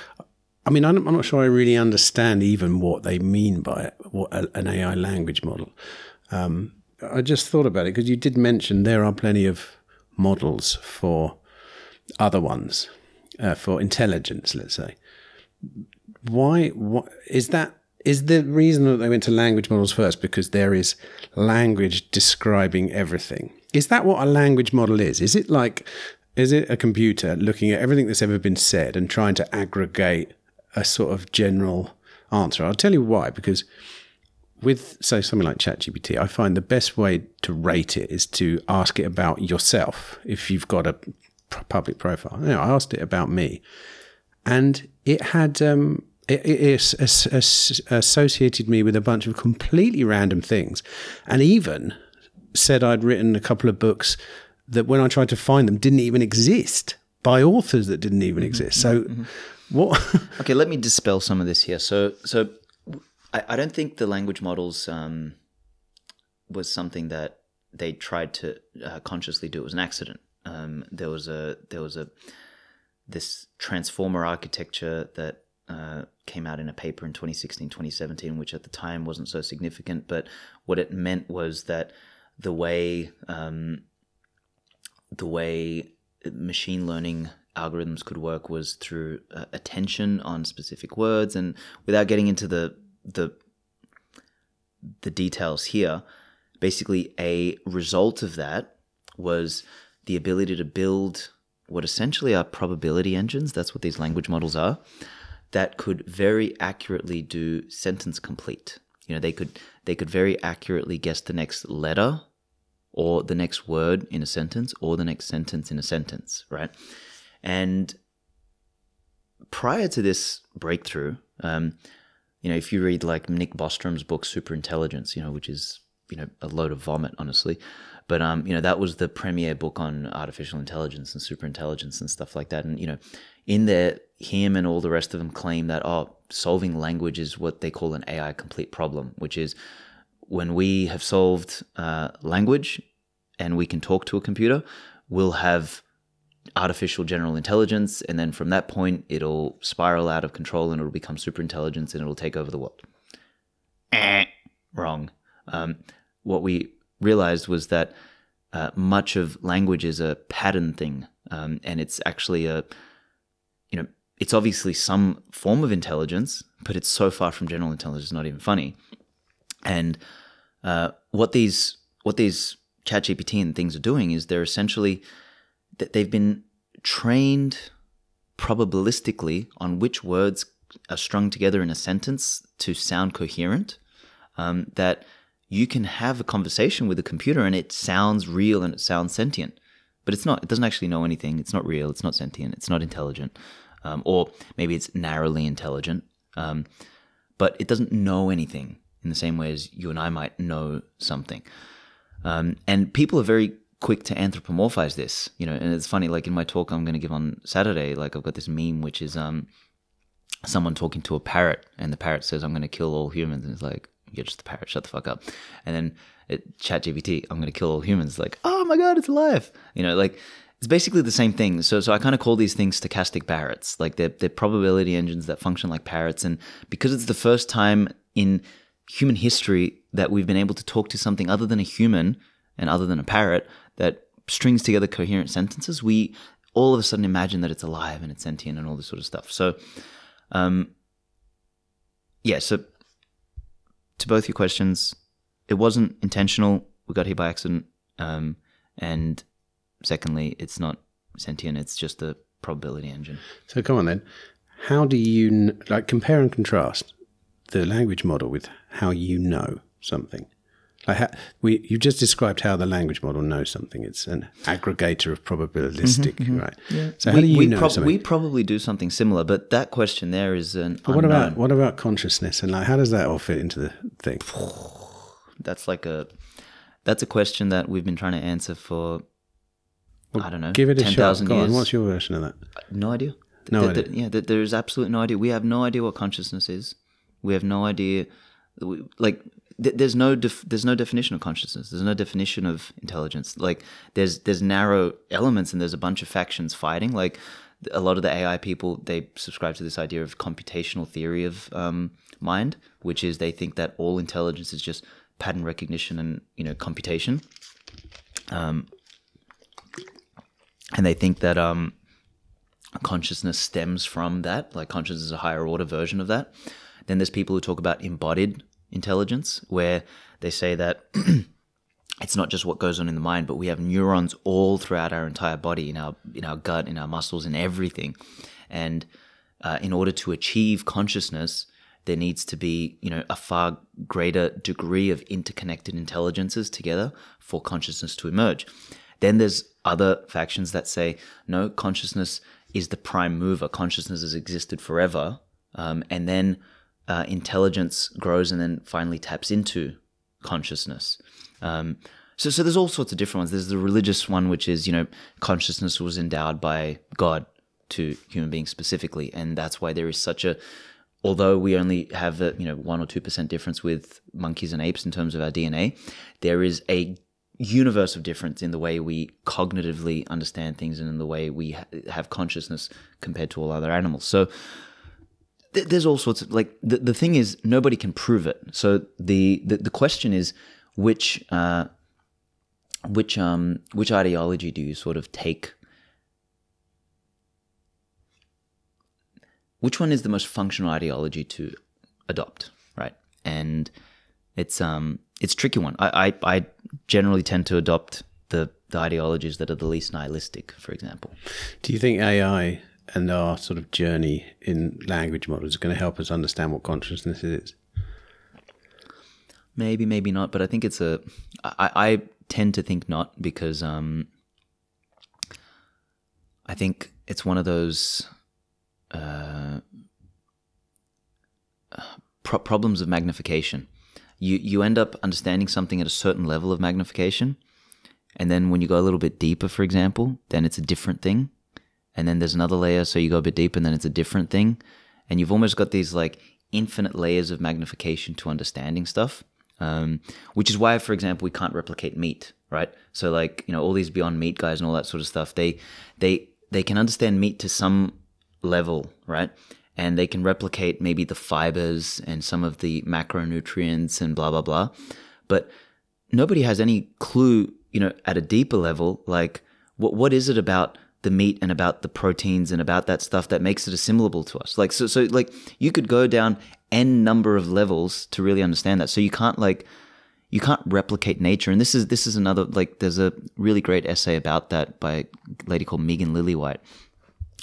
I mean, I'm, not sure I really understand even what they mean by it, what an AI language model. Um, I just thought about it because you did mention there are plenty of models for other ones, uh, for intelligence, let's say. Why? What is that? Is the reason that they went to language models first because there is language describing everything? Is that what a language model is? Is it like, is it a computer looking at everything that's ever been said and trying to aggregate a sort of general answer? I'll tell you why. Because with say something like ChatGPT, I find the best way to rate it is to ask it about yourself. If you've got a public profile, you know, I asked it about me, and it had um, it, it, it associated me with a bunch of completely random things, and even said I'd written a couple of books that when I tried to find them didn't even exist by authors that didn't even mm-hmm, exist. So. Mm-hmm. What? okay, let me dispel some of this here. So, so I, I don't think the language models um, was something that they tried to uh, consciously do. It was an accident. Um, there was a there was a this transformer architecture that uh, came out in a paper in 2016, 2017, which at the time wasn't so significant. But what it meant was that the way um, the way machine learning algorithms could work was through uh, attention on specific words, and without getting into the the the details here, basically a result of that was the ability to build what essentially are probability engines. That's what these language models are. That could very accurately do sentence complete. You know, they could they could very accurately guess the next letter or the next word in a sentence or the next sentence in a sentence, right? And prior to this breakthrough, um, you know, if you read like Nick Bostrom's book Superintelligence, you know, which is you know a load of vomit, honestly, but um, you know that was the premier book on artificial intelligence and superintelligence and stuff like that. And you know, in there, him and all the rest of them claim that oh, solving language is what they call an AI complete problem, which is when we have solved uh, language and we can talk to a computer, we'll have artificial general intelligence, and then from that point, it'll spiral out of control and it'll become super intelligence and it'll take over the world. Eh, wrong. Um, what we realized was that uh, much of language is a pattern thing, um, and it's actually a, you know, it's obviously some form of intelligence, but it's so far from general intelligence, not even funny. And uh, what these what these ChatGPT and things are doing is they're essentially that they've been trained probabilistically on which words are strung together in a sentence to sound coherent. Um, that you can have a conversation with a computer and it sounds real and it sounds sentient, but it's not. It doesn't actually know anything. It's not real. It's not sentient. It's not intelligent, um, or maybe it's narrowly intelligent, um, but it doesn't know anything in the same way as you and I might know something. Um, and people are very quick to anthropomorphize this, you know. And it's funny, like in my talk I'm going to give on Saturday, like I've got this meme which is um, someone talking to a parrot, and the parrot says, "I'm going to kill all humans," and it's like, "You're just a parrot, shut the fuck up." And then it, ChatGPT, "I'm going to kill all humans," like, "Oh my god, it's alive!" You know, like it's basically the same thing. So, so I kind of call these things stochastic parrots. Like they're, they're probability engines that function like parrots. And because it's the first time in human history that we've been able to talk to something other than a human and other than a parrot that strings together coherent sentences, we all of a sudden imagine that it's alive and it's sentient and all this sort of stuff. So, um, yeah, so to both your questions, it wasn't intentional. We got here by accident. Um, and secondly, it's not sentient, it's just a probability engine. So, come on then. How do you, like, compare and contrast the language model with how you know something. Like how, we, you just described how the language model knows something. It's an aggregator of probabilistic, mm-hmm, right? Yeah. So how we, do you we know prob- something? We probably do something similar, but that question there is an. But what about what about consciousness and like how does that all fit into the thing? That's like a that's a question that we've been trying to answer for. Well, I don't know. Give it a 10, shot. Go years. on. What's your version of that? No idea. No Th- idea. th- yeah, there is absolutely no idea. We have no idea what consciousness is. We have no idea. We, like, th- there's no def- there's no definition of consciousness. There's no definition of intelligence. Like, there's there's narrow elements, and there's a bunch of factions fighting. Like, a lot of the AI people they subscribe to this idea of computational theory of um, mind, which is they think that all intelligence is just pattern recognition and you know computation. Um, and they think that um, consciousness stems from that, like consciousness is a higher order version of that. Then there's people who talk about embodied intelligence, where they say that it's not just what goes on in the mind, but we have neurons all throughout our entire body, in our in our gut, in our muscles, in everything. And uh, in order to achieve consciousness, there needs to be, you know, a far greater degree of interconnected intelligences together for consciousness to emerge. Then there's other factions that say, no, consciousness is the prime mover. Consciousness has existed forever. Um, and then uh, intelligence grows and then finally taps into consciousness. Um, so, so there's all sorts of different ones. There's the religious one, which is, you know, consciousness was endowed by God to human beings specifically. And that's why there is such a, although we only have a, you know, one or 2% difference with monkeys and apes in terms of our DNA, there is a universe of difference in the way we cognitively understand things and in the way we ha- have consciousness compared to all other animals. So th- there's all sorts of like the, the thing is nobody can prove it. So the the, the question is which uh, which um which ideology do you sort of take? Which one is the most functional ideology to adopt, right? And it's um it's tricky one. I, I, I generally tend to adopt the the ideologies that are the least nihilistic, for example. Do you think AI and our sort of journey in language models is going to help us understand what consciousness is? Maybe, maybe not, but I think it's a. I, I tend to think not because um, I think it's one of those uh, pro- problems of magnification. You you end up understanding something at a certain level of magnification, and then when you go a little bit deeper, for example, then it's a different thing, and then there's another layer, so you go a bit deeper, and then it's a different thing, and you've almost got these like infinite layers of magnification to understanding stuff um, which is why, for example, we can't replicate meat, right? So like you know all these Beyond Meat guys and all that sort of stuff, they they they can understand meat to some level, right? And they can replicate maybe the fibers and some of the macronutrients and blah blah blah, but nobody has any clue, you know, at a deeper level, like what what is it about the meat and about the proteins and about that stuff that makes it assimilable to us. Like so so like you could go down n number of levels to really understand that. So you can't like you can't replicate nature. And this is this is another like there's a really great essay about that by a lady called Megan Lillywhite.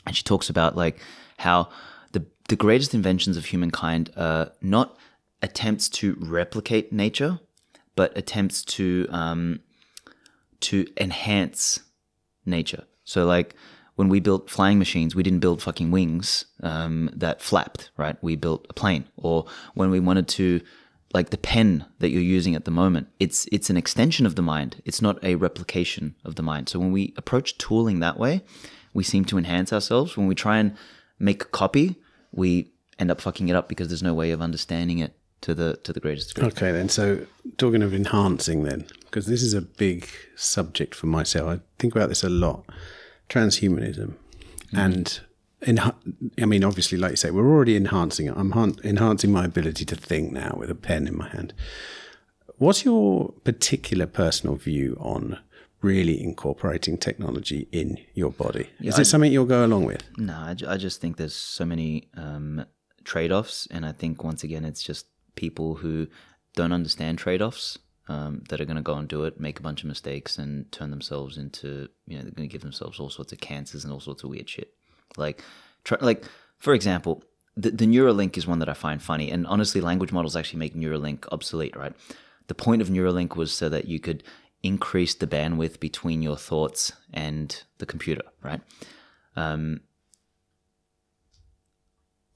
And she talks about like how the the greatest inventions of humankind are not attempts to replicate nature, but attempts to um, to enhance nature. So like when we built flying machines, we didn't build fucking wings um, that flapped, right? We built a plane. Or when we wanted to, like the pen that you're using at the moment, it's it's an extension of the mind. It's not a replication of the mind. So when we approach tooling that way, we seem to enhance ourselves. When we try and make a copy, we end up fucking it up because there's no way of understanding it to the to the greatest degree. Okay, then. So talking of enhancing, then, because this is a big subject for myself. I think about this a lot transhumanism mm. and in, I mean, obviously, like you say, we're already enhancing it. I'm enhancing my ability to think now with a pen in my hand. What's your particular personal view on really incorporating technology in your body? Is yeah, it something you'll go along with? No, I, I just think there's so many um, trade offs. And I think, once again, it's just people who don't understand trade offs um, that are going to go and do it, make a bunch of mistakes, and turn themselves into you know they're going to give themselves all sorts of cancers and all sorts of weird shit. Like, try, like for example, the, the Neuralink is one that I find funny, and honestly, language models actually make Neuralink obsolete. Right? The point of Neuralink was so that you could increase the bandwidth between your thoughts and the computer. Right? Um,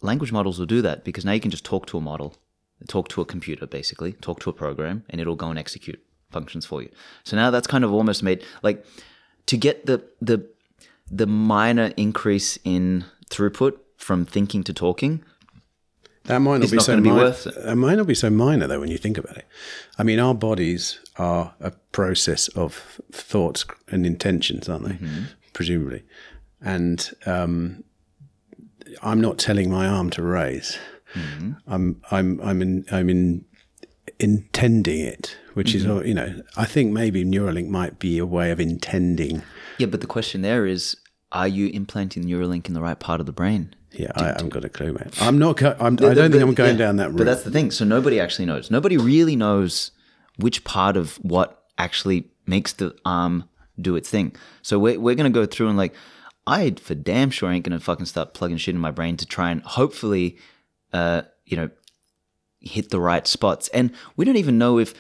language models will do that because now you can just talk to a model talk to a computer basically, talk to a program, and it'll go and execute functions for you. So now that's kind of almost made like to get the the the minor increase in throughput from thinking to talking. That might not be not so minor. worth it. it might not be so minor though when you think about it. I mean, our bodies are a process of thoughts and intentions, aren't they? Mm-hmm. Presumably, and um, I'm not telling my arm to raise. Mm-hmm. I'm I'm I'm in I'm in intending it, which mm-hmm. is you know I think maybe Neuralink might be a way of intending. Yeah, but the question there is, are you implanting Neuralink in the right part of the brain? Yeah, I haven't got a clue, man. I'm not. Go- I'm, the, the, I don't think I'm going yeah, down that route. But that's the thing. So nobody actually knows. Nobody really knows which part of what actually makes the arm do its thing. So we're we're gonna go through and like, I for damn sure ain't gonna fucking start plugging shit in my brain to try and hopefully uh, you know, hit the right spots. And we don't even know if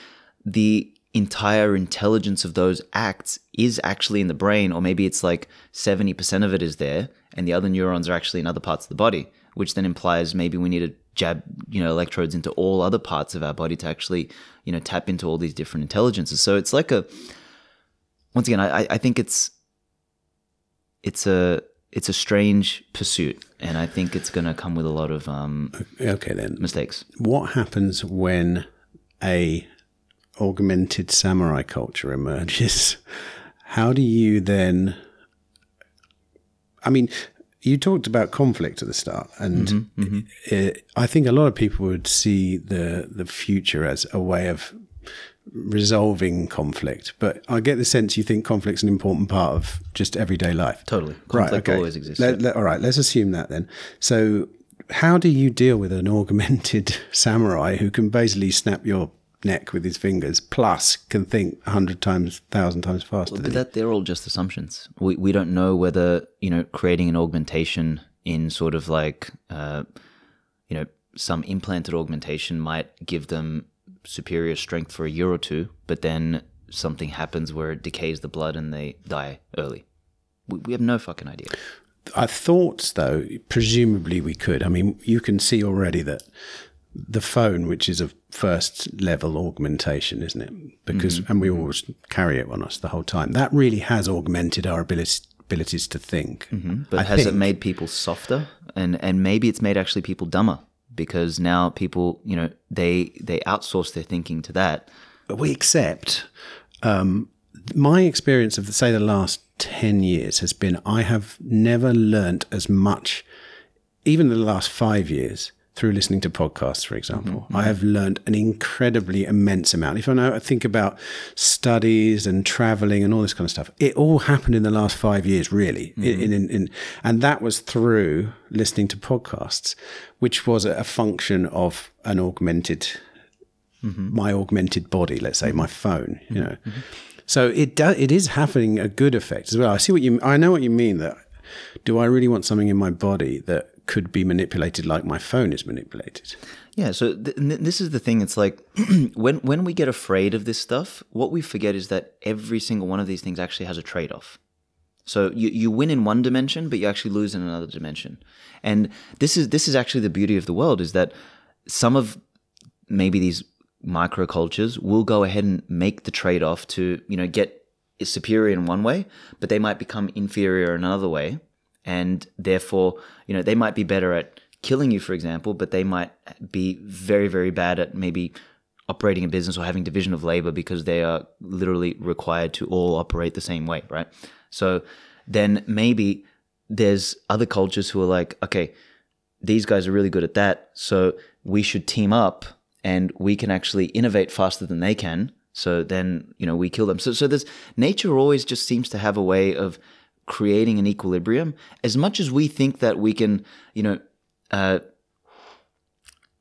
the entire intelligence of those acts is actually in the brain, or maybe it's like 70% of it is there, and the other neurons are actually in other parts of the body, which then implies maybe we need to jab, you know, electrodes into all other parts of our body to actually, you know, tap into all these different intelligences. So it's like a, once again, I, I think it's, it's a, it's a strange pursuit, and I think it's going to come with a lot of um, okay then mistakes. What happens when a augmented samurai culture emerges? How do you then? I mean, you talked about conflict at the start, and Mm-hmm, It, I think a lot of people would see the the future as a way of resolving conflict. But I get the sense you think conflict's an important part of just everyday life. Totally. Conflict always exists, Let- let- all right, let's assume that then. So, how do you deal with an augmented samurai who can basically snap your neck with his fingers, plus can think a hundred times, thousand times faster? But than you? that they're all just assumptions. We we don't know whether you know creating an augmentation in sort of like uh, you know some implanted augmentation might give them superior strength for a year or two, but then something happens where it decays the blood and they die early. We, we have no fucking idea. I thought, though, presumably we could. I mean, you can see already that the phone, which is a first level augmentation, isn't it? Because, mm-hmm. and we always carry it on us the whole time. That really has augmented our abilities, abilities to think. Mm-hmm. But I has it made people softer? And and maybe it's made actually people dumber because now people you know they they outsource their thinking to that. we accept. Um, my experience of, say, the last 10 years has been I have never learnt as much, even the last five years, through listening to podcasts, for example. Mm-hmm. I have learned an incredibly immense amount. If I know, I think about studies and traveling and all this kind of stuff, it all happened in the last five years, really. Mm-hmm. In, in, in, and that was through listening to podcasts, which was a, function of an augmented mm-hmm. my augmented body, let's say my phone, you know. So it does it is having a good effect as well. I see what you I know what you mean that do I really want something in my body that could be manipulated like my phone is manipulated? Yeah, so th- th- this is the thing. It's like when when we get afraid of this stuff, what we forget is that every single one of these things actually has a trade off. So you, you win in one dimension, but you actually lose in another dimension. And this is this is actually the beauty of the world is that some of maybe these microcultures will go ahead and make the trade off to you know get superior in one way, but they might become inferior in another way, and therefore you know they might be better at killing you, for example, but they might be very very bad at maybe operating a business or having division of labor because they are literally required to all operate the same way, right? So then maybe there's other cultures who are like, okay, these guys are really good at that, so we should team up and we can actually innovate faster than they can. So then, you know, we kill them. So, so there's nature always just seems to have a way of creating an equilibrium. As much as we think that we can, you know, uh,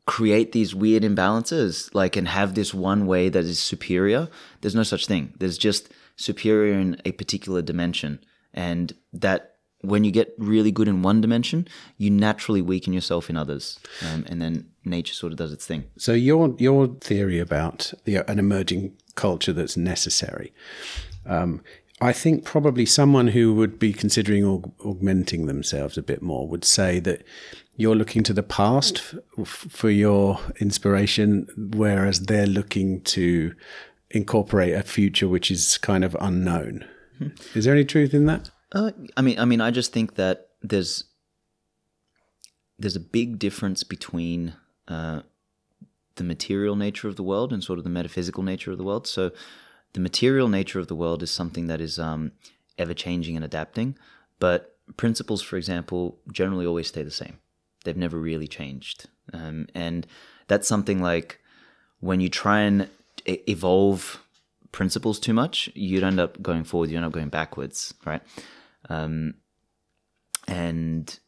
create these weird imbalances, like and have this one way that is superior. There's no such thing. There's just superior in a particular dimension, and that when you get really good in one dimension, you naturally weaken yourself in others, um, and then nature sort of does its thing. So your your theory about the, an emerging culture that's necessary, um, I think probably someone who would be considering aug- augmenting themselves a bit more would say that you're looking to the past f- for your inspiration, whereas they're looking to incorporate a future which is kind of unknown. Is there any truth in that? Uh, I mean, I mean, I just think that there's there's a big difference between uh, the material nature of the world and sort of the metaphysical nature of the world. So, the material nature of the world is something that is um, ever changing and adapting, but principles, for example, generally always stay the same. They've never really changed, um, and that's something like when you try and evolve principles too much, you'd end up going forward. You end up going backwards, right? Um, and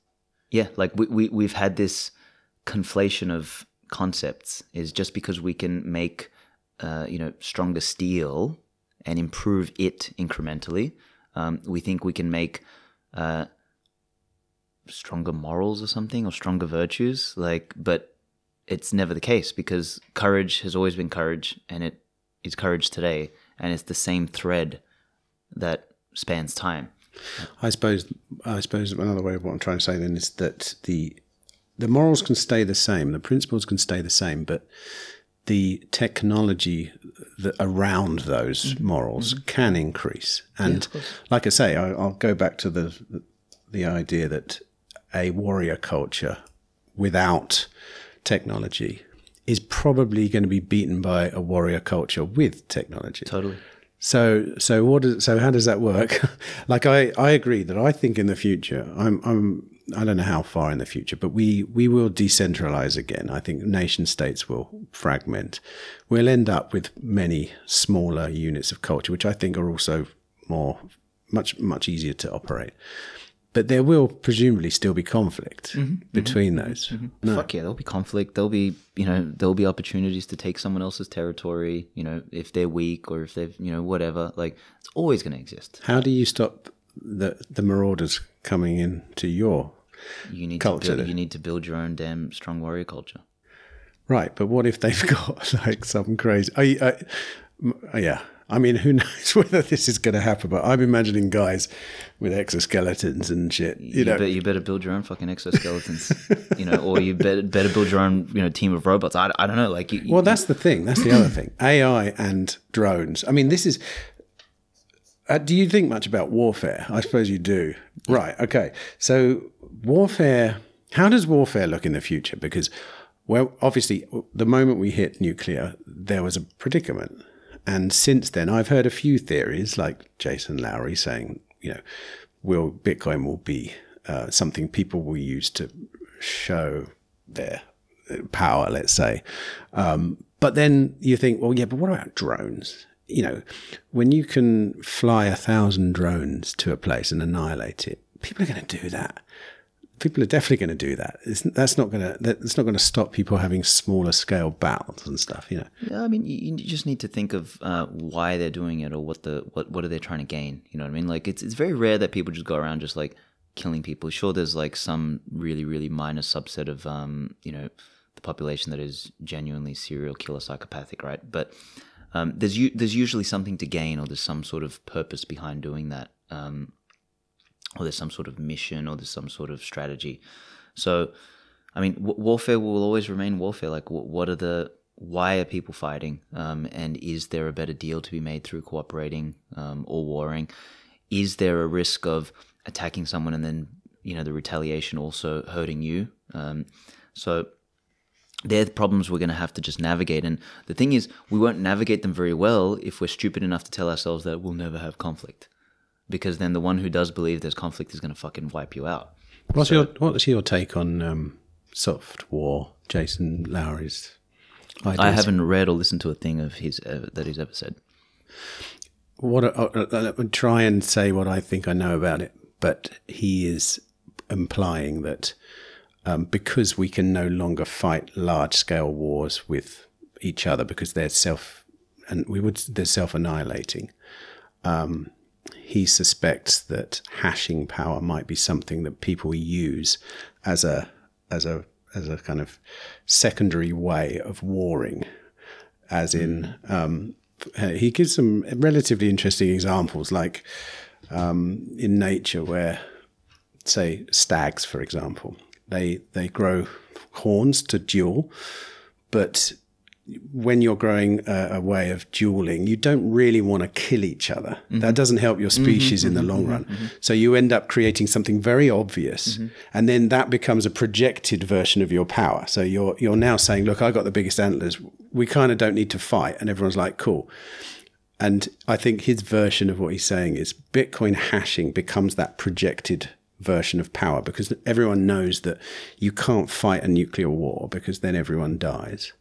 yeah, like we, we we've had this conflation of concepts. Is just because we can make uh, you know stronger steel and improve it incrementally, um, we think we can make uh, stronger morals or something or stronger virtues. Like, but it's never the case because courage has always been courage, and it is courage today, and it's the same thread that spans time. I suppose I suppose another way of what I'm trying to say then is that the the morals can stay the same, the principles can stay the same, but the technology that around those mm-hmm. morals mm-hmm. can increase. And like I say, I, I'll go back to the the idea that a warrior culture without technology is probably going to be beaten by a warrior culture with technology. Totally. So, so what? Is, so how does that work? like, I, I agree that I think in the future, I'm, I'm, I don't know how far in the future, but we we will decentralize again. I think nation states will fragment. We'll end up with many smaller units of culture, which I think are also more much much easier to operate. But there will presumably still be conflict mm-hmm. Mm-hmm. between those. Mm-hmm. No. Fuck yeah, there'll be conflict. There'll be you know there'll be opportunities to take someone else's territory. You know if they're weak or if they've you know whatever. Like it's always going to exist. How do you stop the the marauders coming into your You need Culture To build, you need to build your own damn strong warrior culture. Right, but what if they've got like some crazy? I, I, yeah, I mean, who knows whether this is going to happen? But I'm imagining guys with exoskeletons and shit. You, You, know, bet, you better build your own fucking exoskeletons, you know, or you better better build your own you know team of robots. I, I don't know, like you, you- well, that's the thing. That's the other thing. AI and drones. I mean, this is. Uh, do you think much about warfare? I suppose you do. Right. Okay. So warfare. How does warfare look in the future? Because, well, obviously, the moment we hit nuclear, there was a predicament, and since then, I've heard a few theories, like Jason Lowery saying, you know, will Bitcoin will be uh, something people will use to show their power, let's say. Um, but then you think, well, yeah, but what about drones? You know, when you can fly a thousand drones to a place and annihilate it, people are going to do that. People are definitely going to do that. It's, that's not going to. That's not going to stop people having smaller scale battles and stuff. You know. Yeah, I mean, you, you just need to think of uh, why they're doing it or what the what what are they trying to gain. You know what I mean? Like, it's it's very rare that people just go around just like killing people. Sure, there's like some really really minor subset of um you know the population that is genuinely serial killer psychopathic, right? But um, there's u- there's usually something to gain or there's some sort of purpose behind doing that. Um, or there's some sort of mission or there's some sort of strategy. So, I mean, w- warfare will always remain warfare. Like, w- what are the why are people fighting? Um, and is there a better deal to be made through cooperating um, or warring? Is there a risk of attacking someone and then you know the retaliation also hurting you? Um, so they're the problems we're going to have to just navigate. And the thing is, we won't navigate them very well if we're stupid enough to tell ourselves that we'll never have conflict. Because then the one who does believe there's conflict is going to fucking wipe you out. What's your What's your take on um, soft war, Jason Lowery's? Ideas? I haven't read or listened to a thing of his uh, that he's ever said. what uh, uh, try and say what I think I know about it, but he is implying that um, because we can no longer fight large scale wars with each other because they're self and we would they're self annihilating. Um, he suspects that hashing power might be something that people use as a as a as a kind of secondary way of warring, as in um, uh, he gives some relatively interesting examples, like um, in nature, where, say, stags, for example, they they grow horns to duel, but when you're growing a, a way of dueling, you don't really want to kill each other. Mm-hmm. That doesn't help your mm-hmm. species in the mm-hmm. long run. So you end up creating something very obvious, and then that becomes a projected version of your power. So you're you're now saying, "Look, I got the biggest antlers. We kind of don't need to fight," and everyone's like, "Cool." And I think his version of what he's saying is Bitcoin hashing becomes that projected version of power because everyone knows that you can't fight a nuclear war because then everyone dies.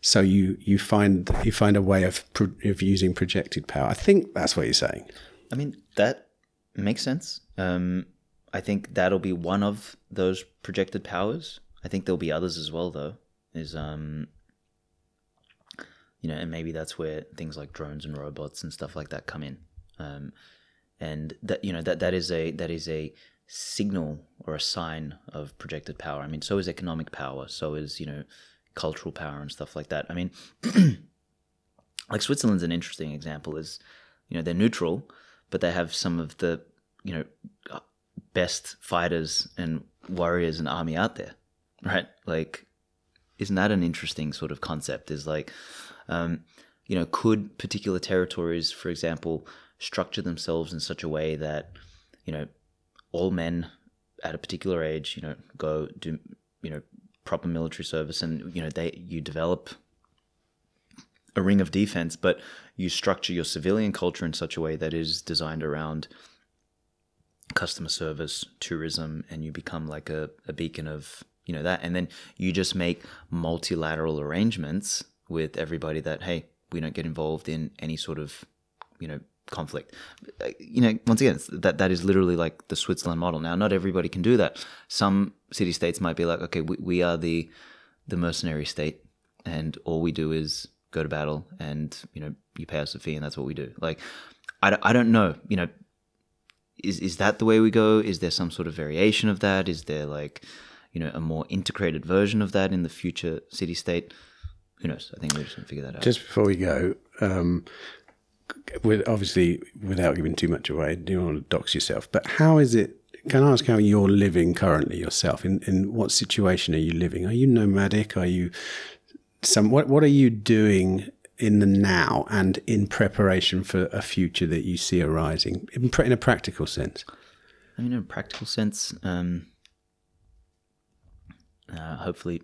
So you you find you find a way of pro- of using projected power. I think that's what you're saying. I mean, that makes sense. Um, I think that'll be one of those projected powers. I think there'll be others as well, though. Is um, you know, and maybe that's where things like drones and robots and stuff like that come in. Um, and that you know that that is a that is a signal or a sign of projected power. I mean, so is economic power. So is you know cultural power and stuff like that. I mean, like Switzerland's an interesting example. Is you know they're neutral, but they have some of the you know best fighters and warriors and army out there, right? Like, isn't that an interesting sort of concept? Is like, um, you know, could particular territories, for example, structure themselves in such a way that you know all men at a particular age, you know, go do you know proper military service, and you know they you develop a ring of defense, but you structure your civilian culture in such a way that is designed around customer service, tourism, and you become like a, a beacon of you know that, and then you just make multilateral arrangements with everybody that hey, we don't get involved in any sort of you know conflict. Uh, You know, once again, that that is literally like the Switzerland model. Now, not everybody can do that. Some city states might be like, okay, we, we are the the mercenary state, and all we do is go to battle, and you know, you pay us a fee, and that's what we do. Like, I, don't- I don't know. You know, is is that the way we go? Is there some sort of variation of that? Is there like, you know, a more integrated version of that in the future city state? Who knows? I think we're just gonna figure that out. Just before we go, um, with obviously without giving too much away, you don't want to dox yourself. But how is it? Can I ask how you're living currently yourself? In in what situation are you living? Are you nomadic? Are you some? What what are you doing in the now and in preparation for a future that you see arising in, in a practical sense? I mean, in a practical sense, um, uh, hopefully,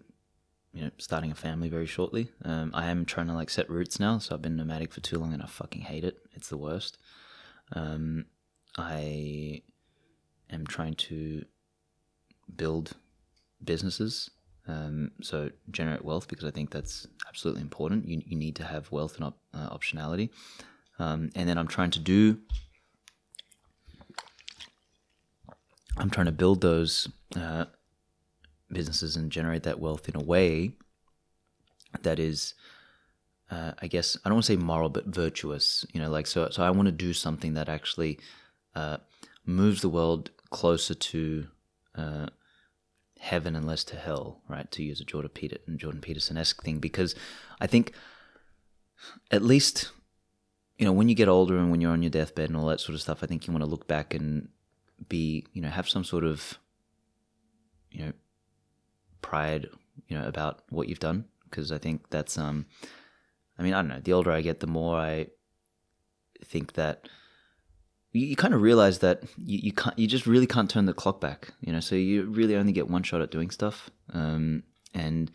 you know, starting a family very shortly. Um, I am trying to like set roots now, so I've been nomadic for too long, and I fucking hate it. It's the worst. Um, I am trying to build businesses, um, so generate wealth because I think that's absolutely important. You you need to have wealth and op- uh, optionality, um, and then I'm trying to do I'm trying to build those uh, businesses and generate that wealth in a way that is, uh, I guess, I don't want to say moral, but virtuous. You know, like so. So I want to do something that actually uh, moves the world closer to uh, heaven and less to hell, right? To use a Jordan Peter Jordan Peterson esque thing, because I think at least you know when you get older and when you're on your deathbed and all that sort of stuff, I think you want to look back and be you know have some sort of you know pride you know about what you've done because I think that's um I mean I don't know the older I get the more I think that you, you kind of realize that you, you can't you just really can't turn the clock back you know so you really only get one shot at doing stuff um and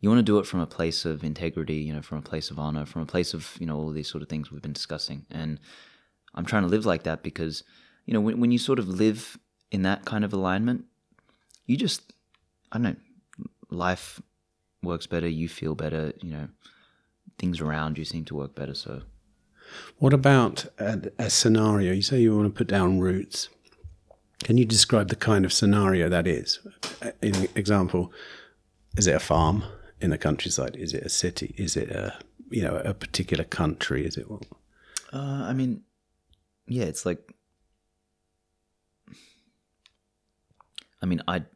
you want to do it from a place of integrity you know from a place of honor from a place of you know all these sort of things we've been discussing and I'm trying to live like that because you know when, when you sort of live in that kind of alignment you just i don't know life works better you feel better you know things around you seem to work better so What about a, a scenario? You say you want to put down roots. Can you describe the kind of scenario that is? In example, is it a farm in the countryside? Is it a city? Is it a you know a particular country? Is it what? uh, i mean yeah it's like i mean i'd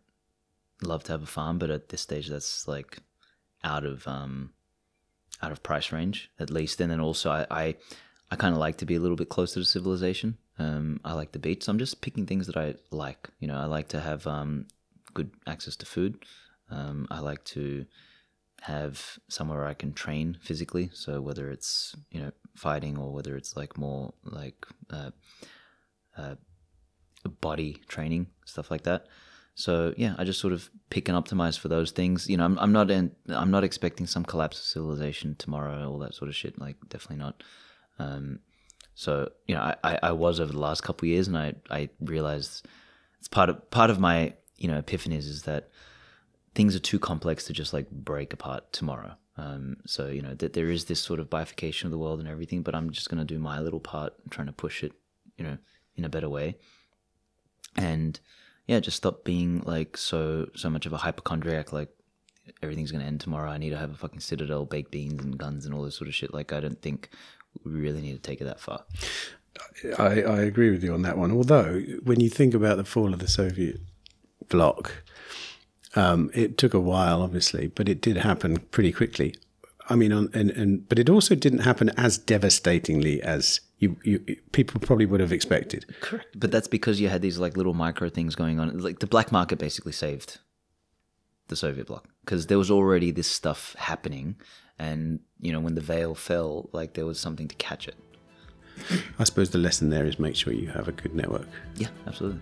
love to have a farm but at this stage that's like out of um out of price range at least. And then also i i, I kind of like to be a little bit closer to civilization. Um i like the beach. So i'm just picking things that i like you know. I like to have um good access to food. Um i like to have somewhere I can train physically. So whether it's you know fighting or whether it's like more like uh, uh, body training stuff like that. So yeah, I just sort of pick and optimize for those things. You know, I'm, I'm not in, I'm not expecting some collapse of civilization tomorrow, all that sort of shit. Like definitely not. Um, so you know, I, I, I was over the last couple of years, and I I realized it's part of part of my you know epiphanies is that things are too complex to just like break apart tomorrow. Um, so you know that there is this sort of bifurcation of the world and everything, but I'm just going to do my little part, trying to push it, you know, in a better way. And yeah, just stop being like so so much of a hypochondriac. Like everything's to end tomorrow. I need to have a fucking citadel, baked beans, and guns and all this sort of shit. Like I don't think we really need to take it that far. I, I agree with you on that one. Although when you think about the fall of the Soviet bloc, um, it took a while, obviously, but it did happen pretty quickly. I mean, on, and, and but it also didn't happen as devastatingly as you, you people probably would have expected. Correct. But that's because you had these like little micro things going on. Like the black market basically saved the Soviet bloc because there was already this stuff happening, and you know when the veil fell, like there was something to catch it. I suppose the lesson there is make sure you have a good network. Yeah, absolutely.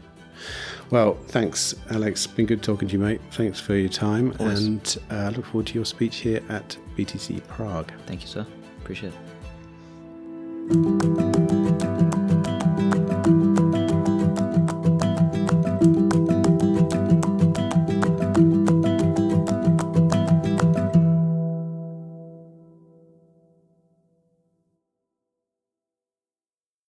Well, thanks, Aleks. Been good talking to you, mate. Thanks for your time, Always. and uh, look forward to your speech here at BTC Prague. Thank you, sir. Appreciate it. フフフフ。